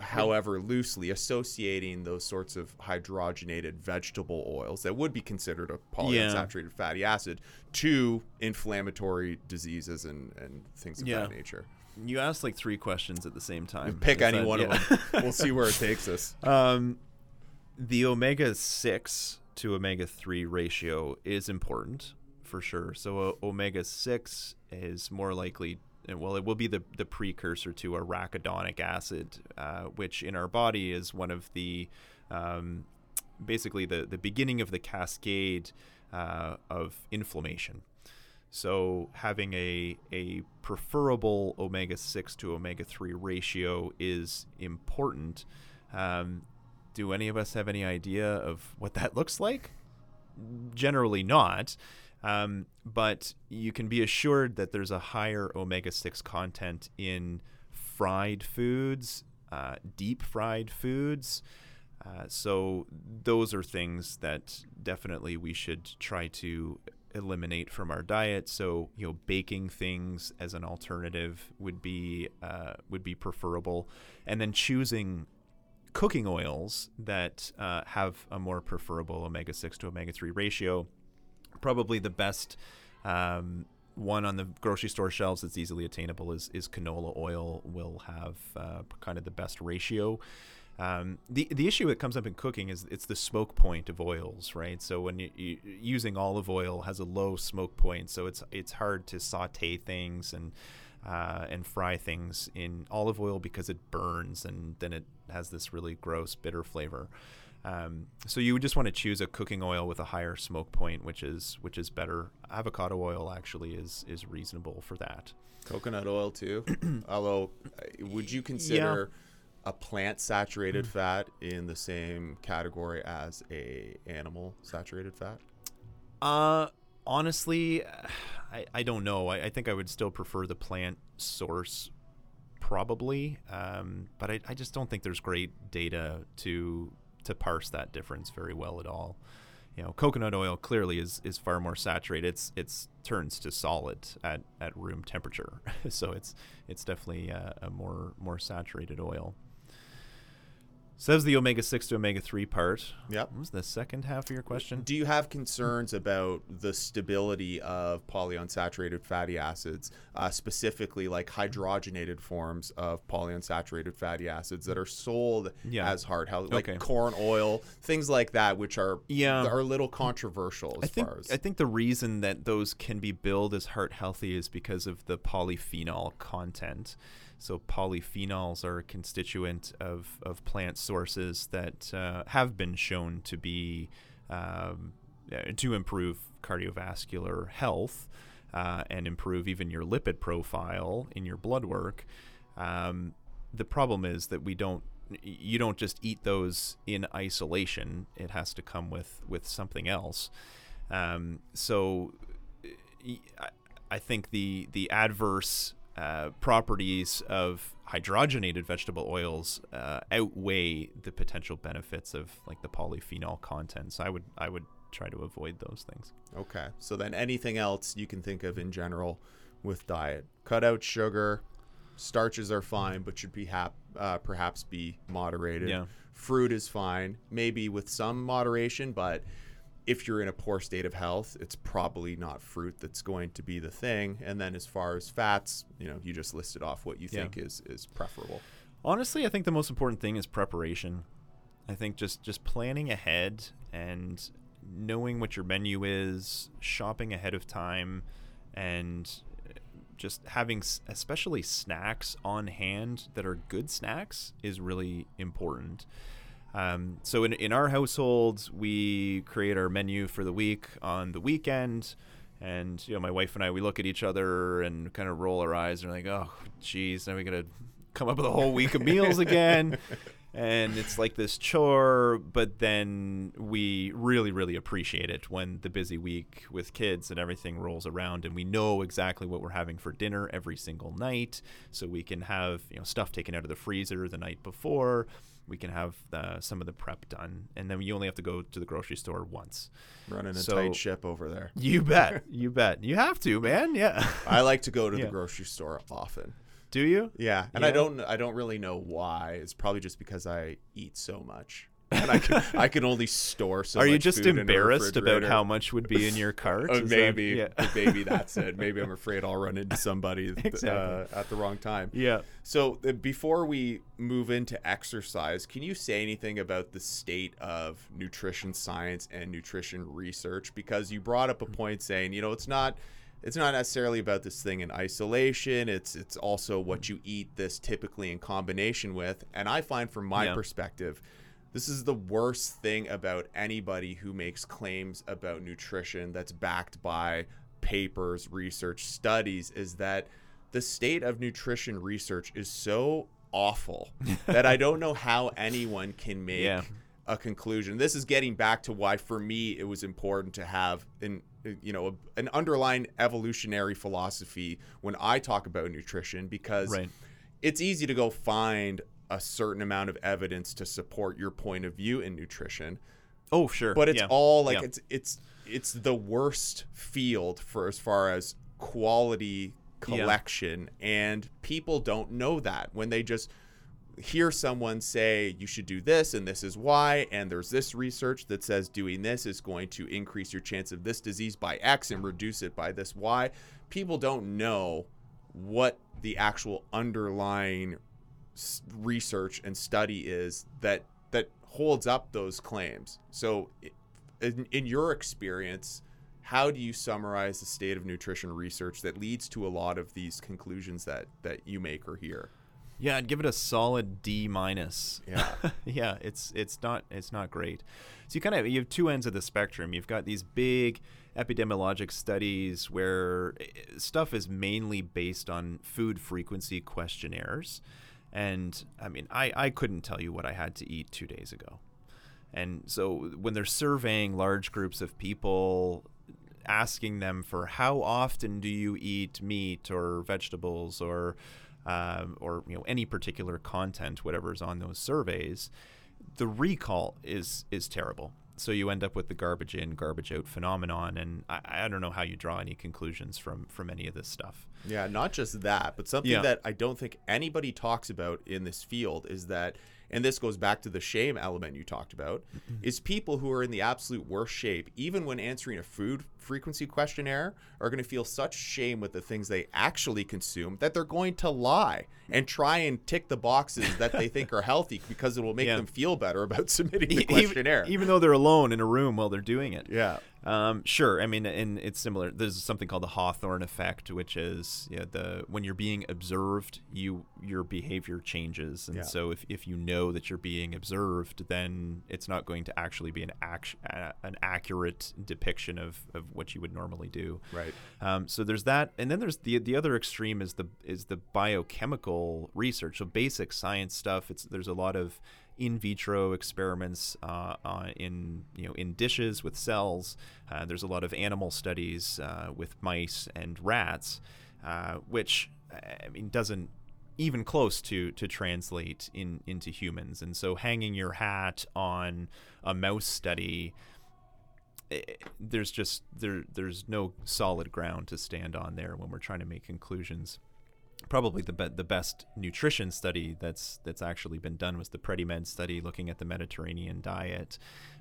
however loosely associating those sorts of hydrogenated vegetable oils that would be considered a polyunsaturated fatty acid to inflammatory diseases and, and things of Yeah. that nature. You asked like three questions at the same time. Pick Is any that- one yeah. of them. We'll see where it takes us. Um, the omega six to omega three ratio is important for sure. So uh, omega six is more likely. Well, it will be the, the precursor to arachidonic acid, uh, which in our body is one of the um, basically the, the beginning of the cascade uh, of inflammation. So having a a preferable omega six to omega three ratio is important. Um, do any of us have any idea of what that looks like? Generally not. Um, but you can be assured that there's a higher omega 6 content in fried foods, uh, deep fried foods. Uh, so those are things that definitely we should try to eliminate from our diet. So you know, baking things as an alternative would be uh, would be preferable, and then choosing cooking oils that uh, have a more preferable omega six to omega three ratio. Probably the best um, one on the grocery store shelves that's easily attainable is is canola oil. Will have uh, kind of the best ratio. Um, the the issue that comes up in cooking is it's the smoke point of oils, right? So when you, you using olive oil has a low smoke point, so it's it's hard to saute things and uh, and fry things in olive oil because it burns and then it has this really gross bitter flavor. Um, so you would just want to choose a cooking oil with a higher smoke point, which is which is better. Avocado oil actually is is reasonable for that. Coconut oil too. Although, uh, would you consider a plant saturated fat in the same category as a animal saturated fat? Uh, honestly, I, I don't know. I, I think I would still prefer the plant source, probably. Um, but I, I just don't think there's great data to to parse that difference very well at all. You know, coconut oil clearly is, is far more saturated. It's it's turns to solid at, at room temperature, so it's it's definitely a, a more more saturated oil. So that was the omega six to omega three part. Yep. What was the second half of your question? Do you have concerns about the stability of polyunsaturated fatty acids, uh, specifically like hydrogenated forms of polyunsaturated fatty acids that are sold Yeah. as heart health, like Okay. corn oil, things like that, which are Yeah. are a little controversial as I think far as I think the reason that those can be billed as heart healthy is because of the polyphenol content. So polyphenols are a constituent of, of plant sources that uh, have been shown to be um, uh, to improve cardiovascular health uh, and improve even your lipid profile in your blood work. Um, the problem is that we don't you don't just eat those in isolation. It has to come with with something else. Um, so I think the the adverse uh, properties of hydrogenated vegetable oils uh, outweigh the potential benefits of like the polyphenol content. So I would I would try to avoid those things. Okay. So then anything else you can think of in general with diet? Cut out sugar. Starches are fine, but should be hap- uh, perhaps be moderated. Yeah. Fruit is fine, maybe with some moderation, but if you're in a poor state of health, it's probably not fruit that's going to be the thing. And then as far as fats, you know, you just listed off what you Yeah. think is is preferable. Honestly, I think the most important thing is preparation. I think just just planning ahead and knowing what your menu is, shopping ahead of time, and just having especially snacks on hand that are good snacks is really important. Um, so in, in our household, we create our menu for the week on the weekend. And, you know, my wife and I, we look at each other and kind of roll our eyes and like, oh, geez, now we got to come up with a whole week of meals again. and it's like this chore, but then we really, really appreciate it when the busy week with kids and everything rolls around and we know exactly what we're having for dinner every single night. So we can have, you know, stuff taken out of the freezer the night before we can have the, some of the prep done, and then you only have to go to the grocery store once. Running a So- tight ship over there. You bet, you bet, you have to, man. Yeah. I like to go to Yeah. the grocery store often. Do you? Yeah, and I don't I don't really know why. It's probably just because I eat so much. And I can I can only store so Are you just embarrassed about how much would be in your cart? Oh, Is that- maybe yeah. maybe that's it. Maybe I'm afraid I'll run into somebody Exactly. uh, at the wrong time. yeah. So uh, before we move into exercise, can you say anything about the state of nutrition science and nutrition research? Because you brought up a point saying, you know, it's not it's not necessarily about this thing in isolation. It's it's also what you eat this typically in combination with. And I find from my Yeah. perspective, this is the worst thing about anybody who makes claims about nutrition that's backed by papers, research, studies is that the state of nutrition research is so awful that I don't know how anyone can make Yeah. a conclusion. This is getting back to why for me it was important to have an you know a, an underlying evolutionary philosophy when I talk about nutrition because Right. it's easy to go find a certain amount of evidence to support your point of view in nutrition Oh, sure. but it's yeah. all like Yeah. it's it's it's the worst field for as far as quality Yeah. collection and people don't know that when they just hear someone say you should do this and this is why and there's this research that says doing this is going to increase your chance of this disease by x and reduce it by this y people don't know what the actual underlying research and study is that that holds up those claims. So, in, in your experience, how do you summarize the state of nutrition research that leads to a lot of these conclusions that that you make or hear? Yeah, I'd give it a solid D minus. Yeah. yeah, it's it's not it's not great. So you kind of you have two ends of the spectrum. You've got these big epidemiologic studies where eh, stuff is mainly based on food frequency questionnaires. And I mean, I, I couldn't tell you what I had to eat two days ago. And so when they're surveying large groups of people, asking them for how often do you eat meat or vegetables or um, or you know any particular content, whatever's on those surveys, the recall is is terrible. So you end up with the garbage in, garbage out phenomenon, and I, I don't know how you draw any conclusions from from any of this stuff. Yeah, not just that, but something Yeah. that I don't think anybody talks about in this field is that, and this goes back to the shame element you talked about, mm-hmm. is people who are in the absolute worst shape, even when answering a food frequency questionnaire, are going to feel such shame with the things they actually consume that they're going to lie and try and tick the boxes that they think are healthy because it will make Yeah. them feel better about submitting the E- even- questionnaire. even though they're alone in a room while they're doing it. yeah. Um, sure. I mean, and it's similar. There's something called the Hawthorne effect, which is you know, the when you're being observed, you your behavior changes, and Yeah. so if, if you know that you're being observed, then it's not going to actually be an act, uh, an accurate depiction of, of what you would normally do. Right. Um, so there's that, and then there's the the other extreme is the is the biochemical research. So basic science stuff. It's there's a lot of in vitro experiments uh, uh, in you know in dishes with cells. Uh, there's a lot of animal studies uh, with mice and rats, uh, which I mean doesn't even close to to translate in into humans. And so hanging your hat on a mouse study eh, there's just there there's no solid ground to stand on there when we're trying to make conclusions. Probably the be- the best nutrition study that's that's actually been done was the PREDIMED study looking at the Mediterranean diet,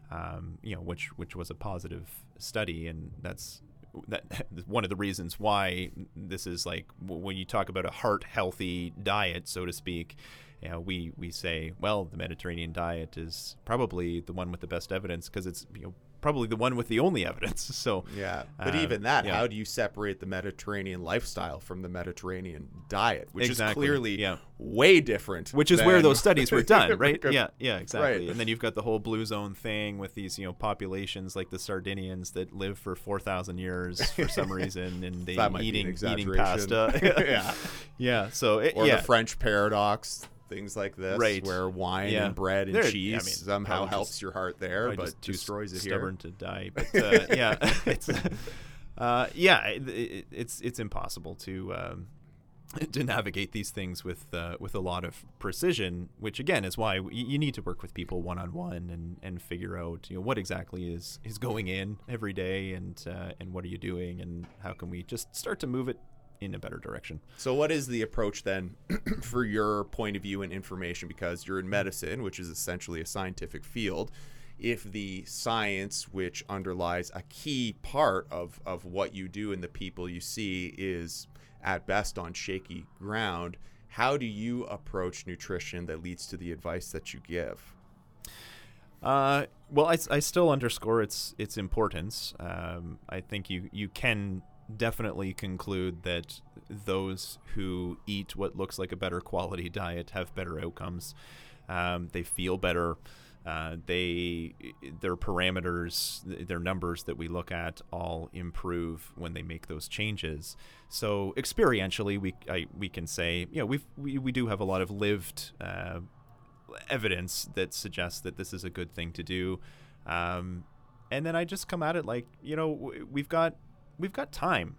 um, you know, which which was a positive study, and that's that one of the reasons why this is like when you talk about a heart healthy diet, so to speak. You know, we we say, well, the Mediterranean diet is probably the one with the best evidence because it's you know probably the one with the only evidence. So yeah, but uh, even that, yeah. how do you separate the Mediterranean lifestyle from the Mediterranean diet, which Exactly, is clearly yeah. way different? which is where those studies were done, right? Yeah, yeah, exactly. Right. And then you've got the whole blue zone thing with these, you know, populations like the Sardinians that live for four thousand years for some reason, and they That might be an eating eating pasta. yeah, yeah. So it, or yeah, the French paradox, things like this, Right. where wine Yeah. and bread and They're- I cheese mean, somehow helps just- your heart there, but just destroys it stubborn here. to die. But uh, yeah, it's uh, yeah, it, it's it's impossible to. Um, to navigate these things with uh, with a lot of precision, which again is why you need to work with people one on one and and figure out you know what exactly is is going in every day and uh, and what are you doing and how can we just start to move it in a better direction. So, what is the approach then for your point of view and information? Because you're in medicine, which is essentially a scientific field. If the science, which underlies a key part of, of what you do and the people you see, is at best on shaky ground, how do you approach nutrition that leads to the advice that you give? Uh, well, I, I still underscore its its importance. Um, I think you you can definitely conclude that those who eat what looks like a better quality diet have better outcomes. Um, they feel better. Uh, they their parameters, their numbers that we look at, all improve when they make those changes. So experientially, we I, we can say, you know, we've, we we do have a lot of lived uh, evidence that suggests that this is a good thing to do. Um, and then I just come at it like, you know, we've got we've got time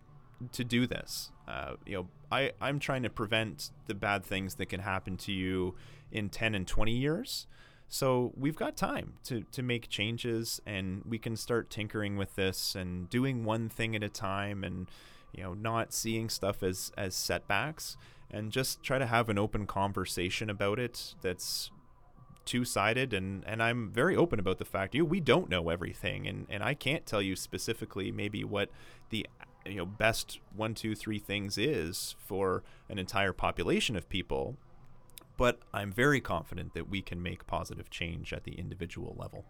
to do this. Uh, you know, I I'm trying to prevent the bad things that can happen to you in 10 and 20 years. So we've got time to, to make changes and we can start tinkering with this and doing one thing at a time and you know not seeing stuff as as setbacks and just try to have an open conversation about it that's two-sided and and I'm very open about the fact you we don't know everything and and I can't tell you specifically maybe what the you know best one two three things is for an entire population of people but I'm very confident that we can make positive change at the individual level.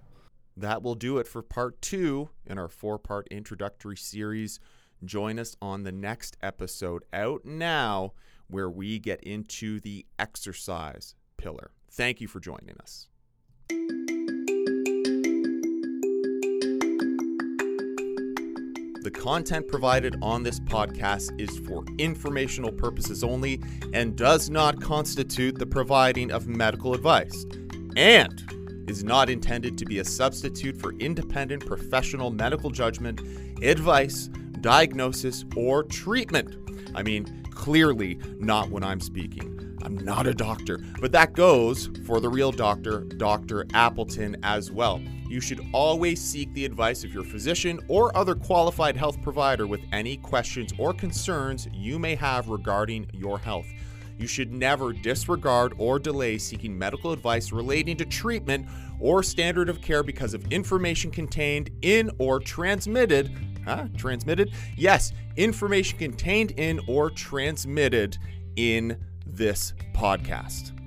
That will do it for part two in our four part introductory series. Join us on the next episode out now, where we get into the exercise pillar. Thank you for joining us. The content provided on this podcast is for informational purposes only and does not constitute the providing of medical advice and is not intended to be a substitute for independent professional medical judgment, advice, diagnosis, or treatment. I mean, clearly not when I'm speaking. I'm not a doctor, but that goes for the real doctor, Dr. Appleton, as well. You should always seek the advice of your physician or other qualified health provider with any questions or concerns you may have regarding your health. You should never disregard or delay seeking medical advice relating to treatment or standard of care because of information contained in or transmitted. Huh? Transmitted? Yes, information contained in or transmitted in this podcast.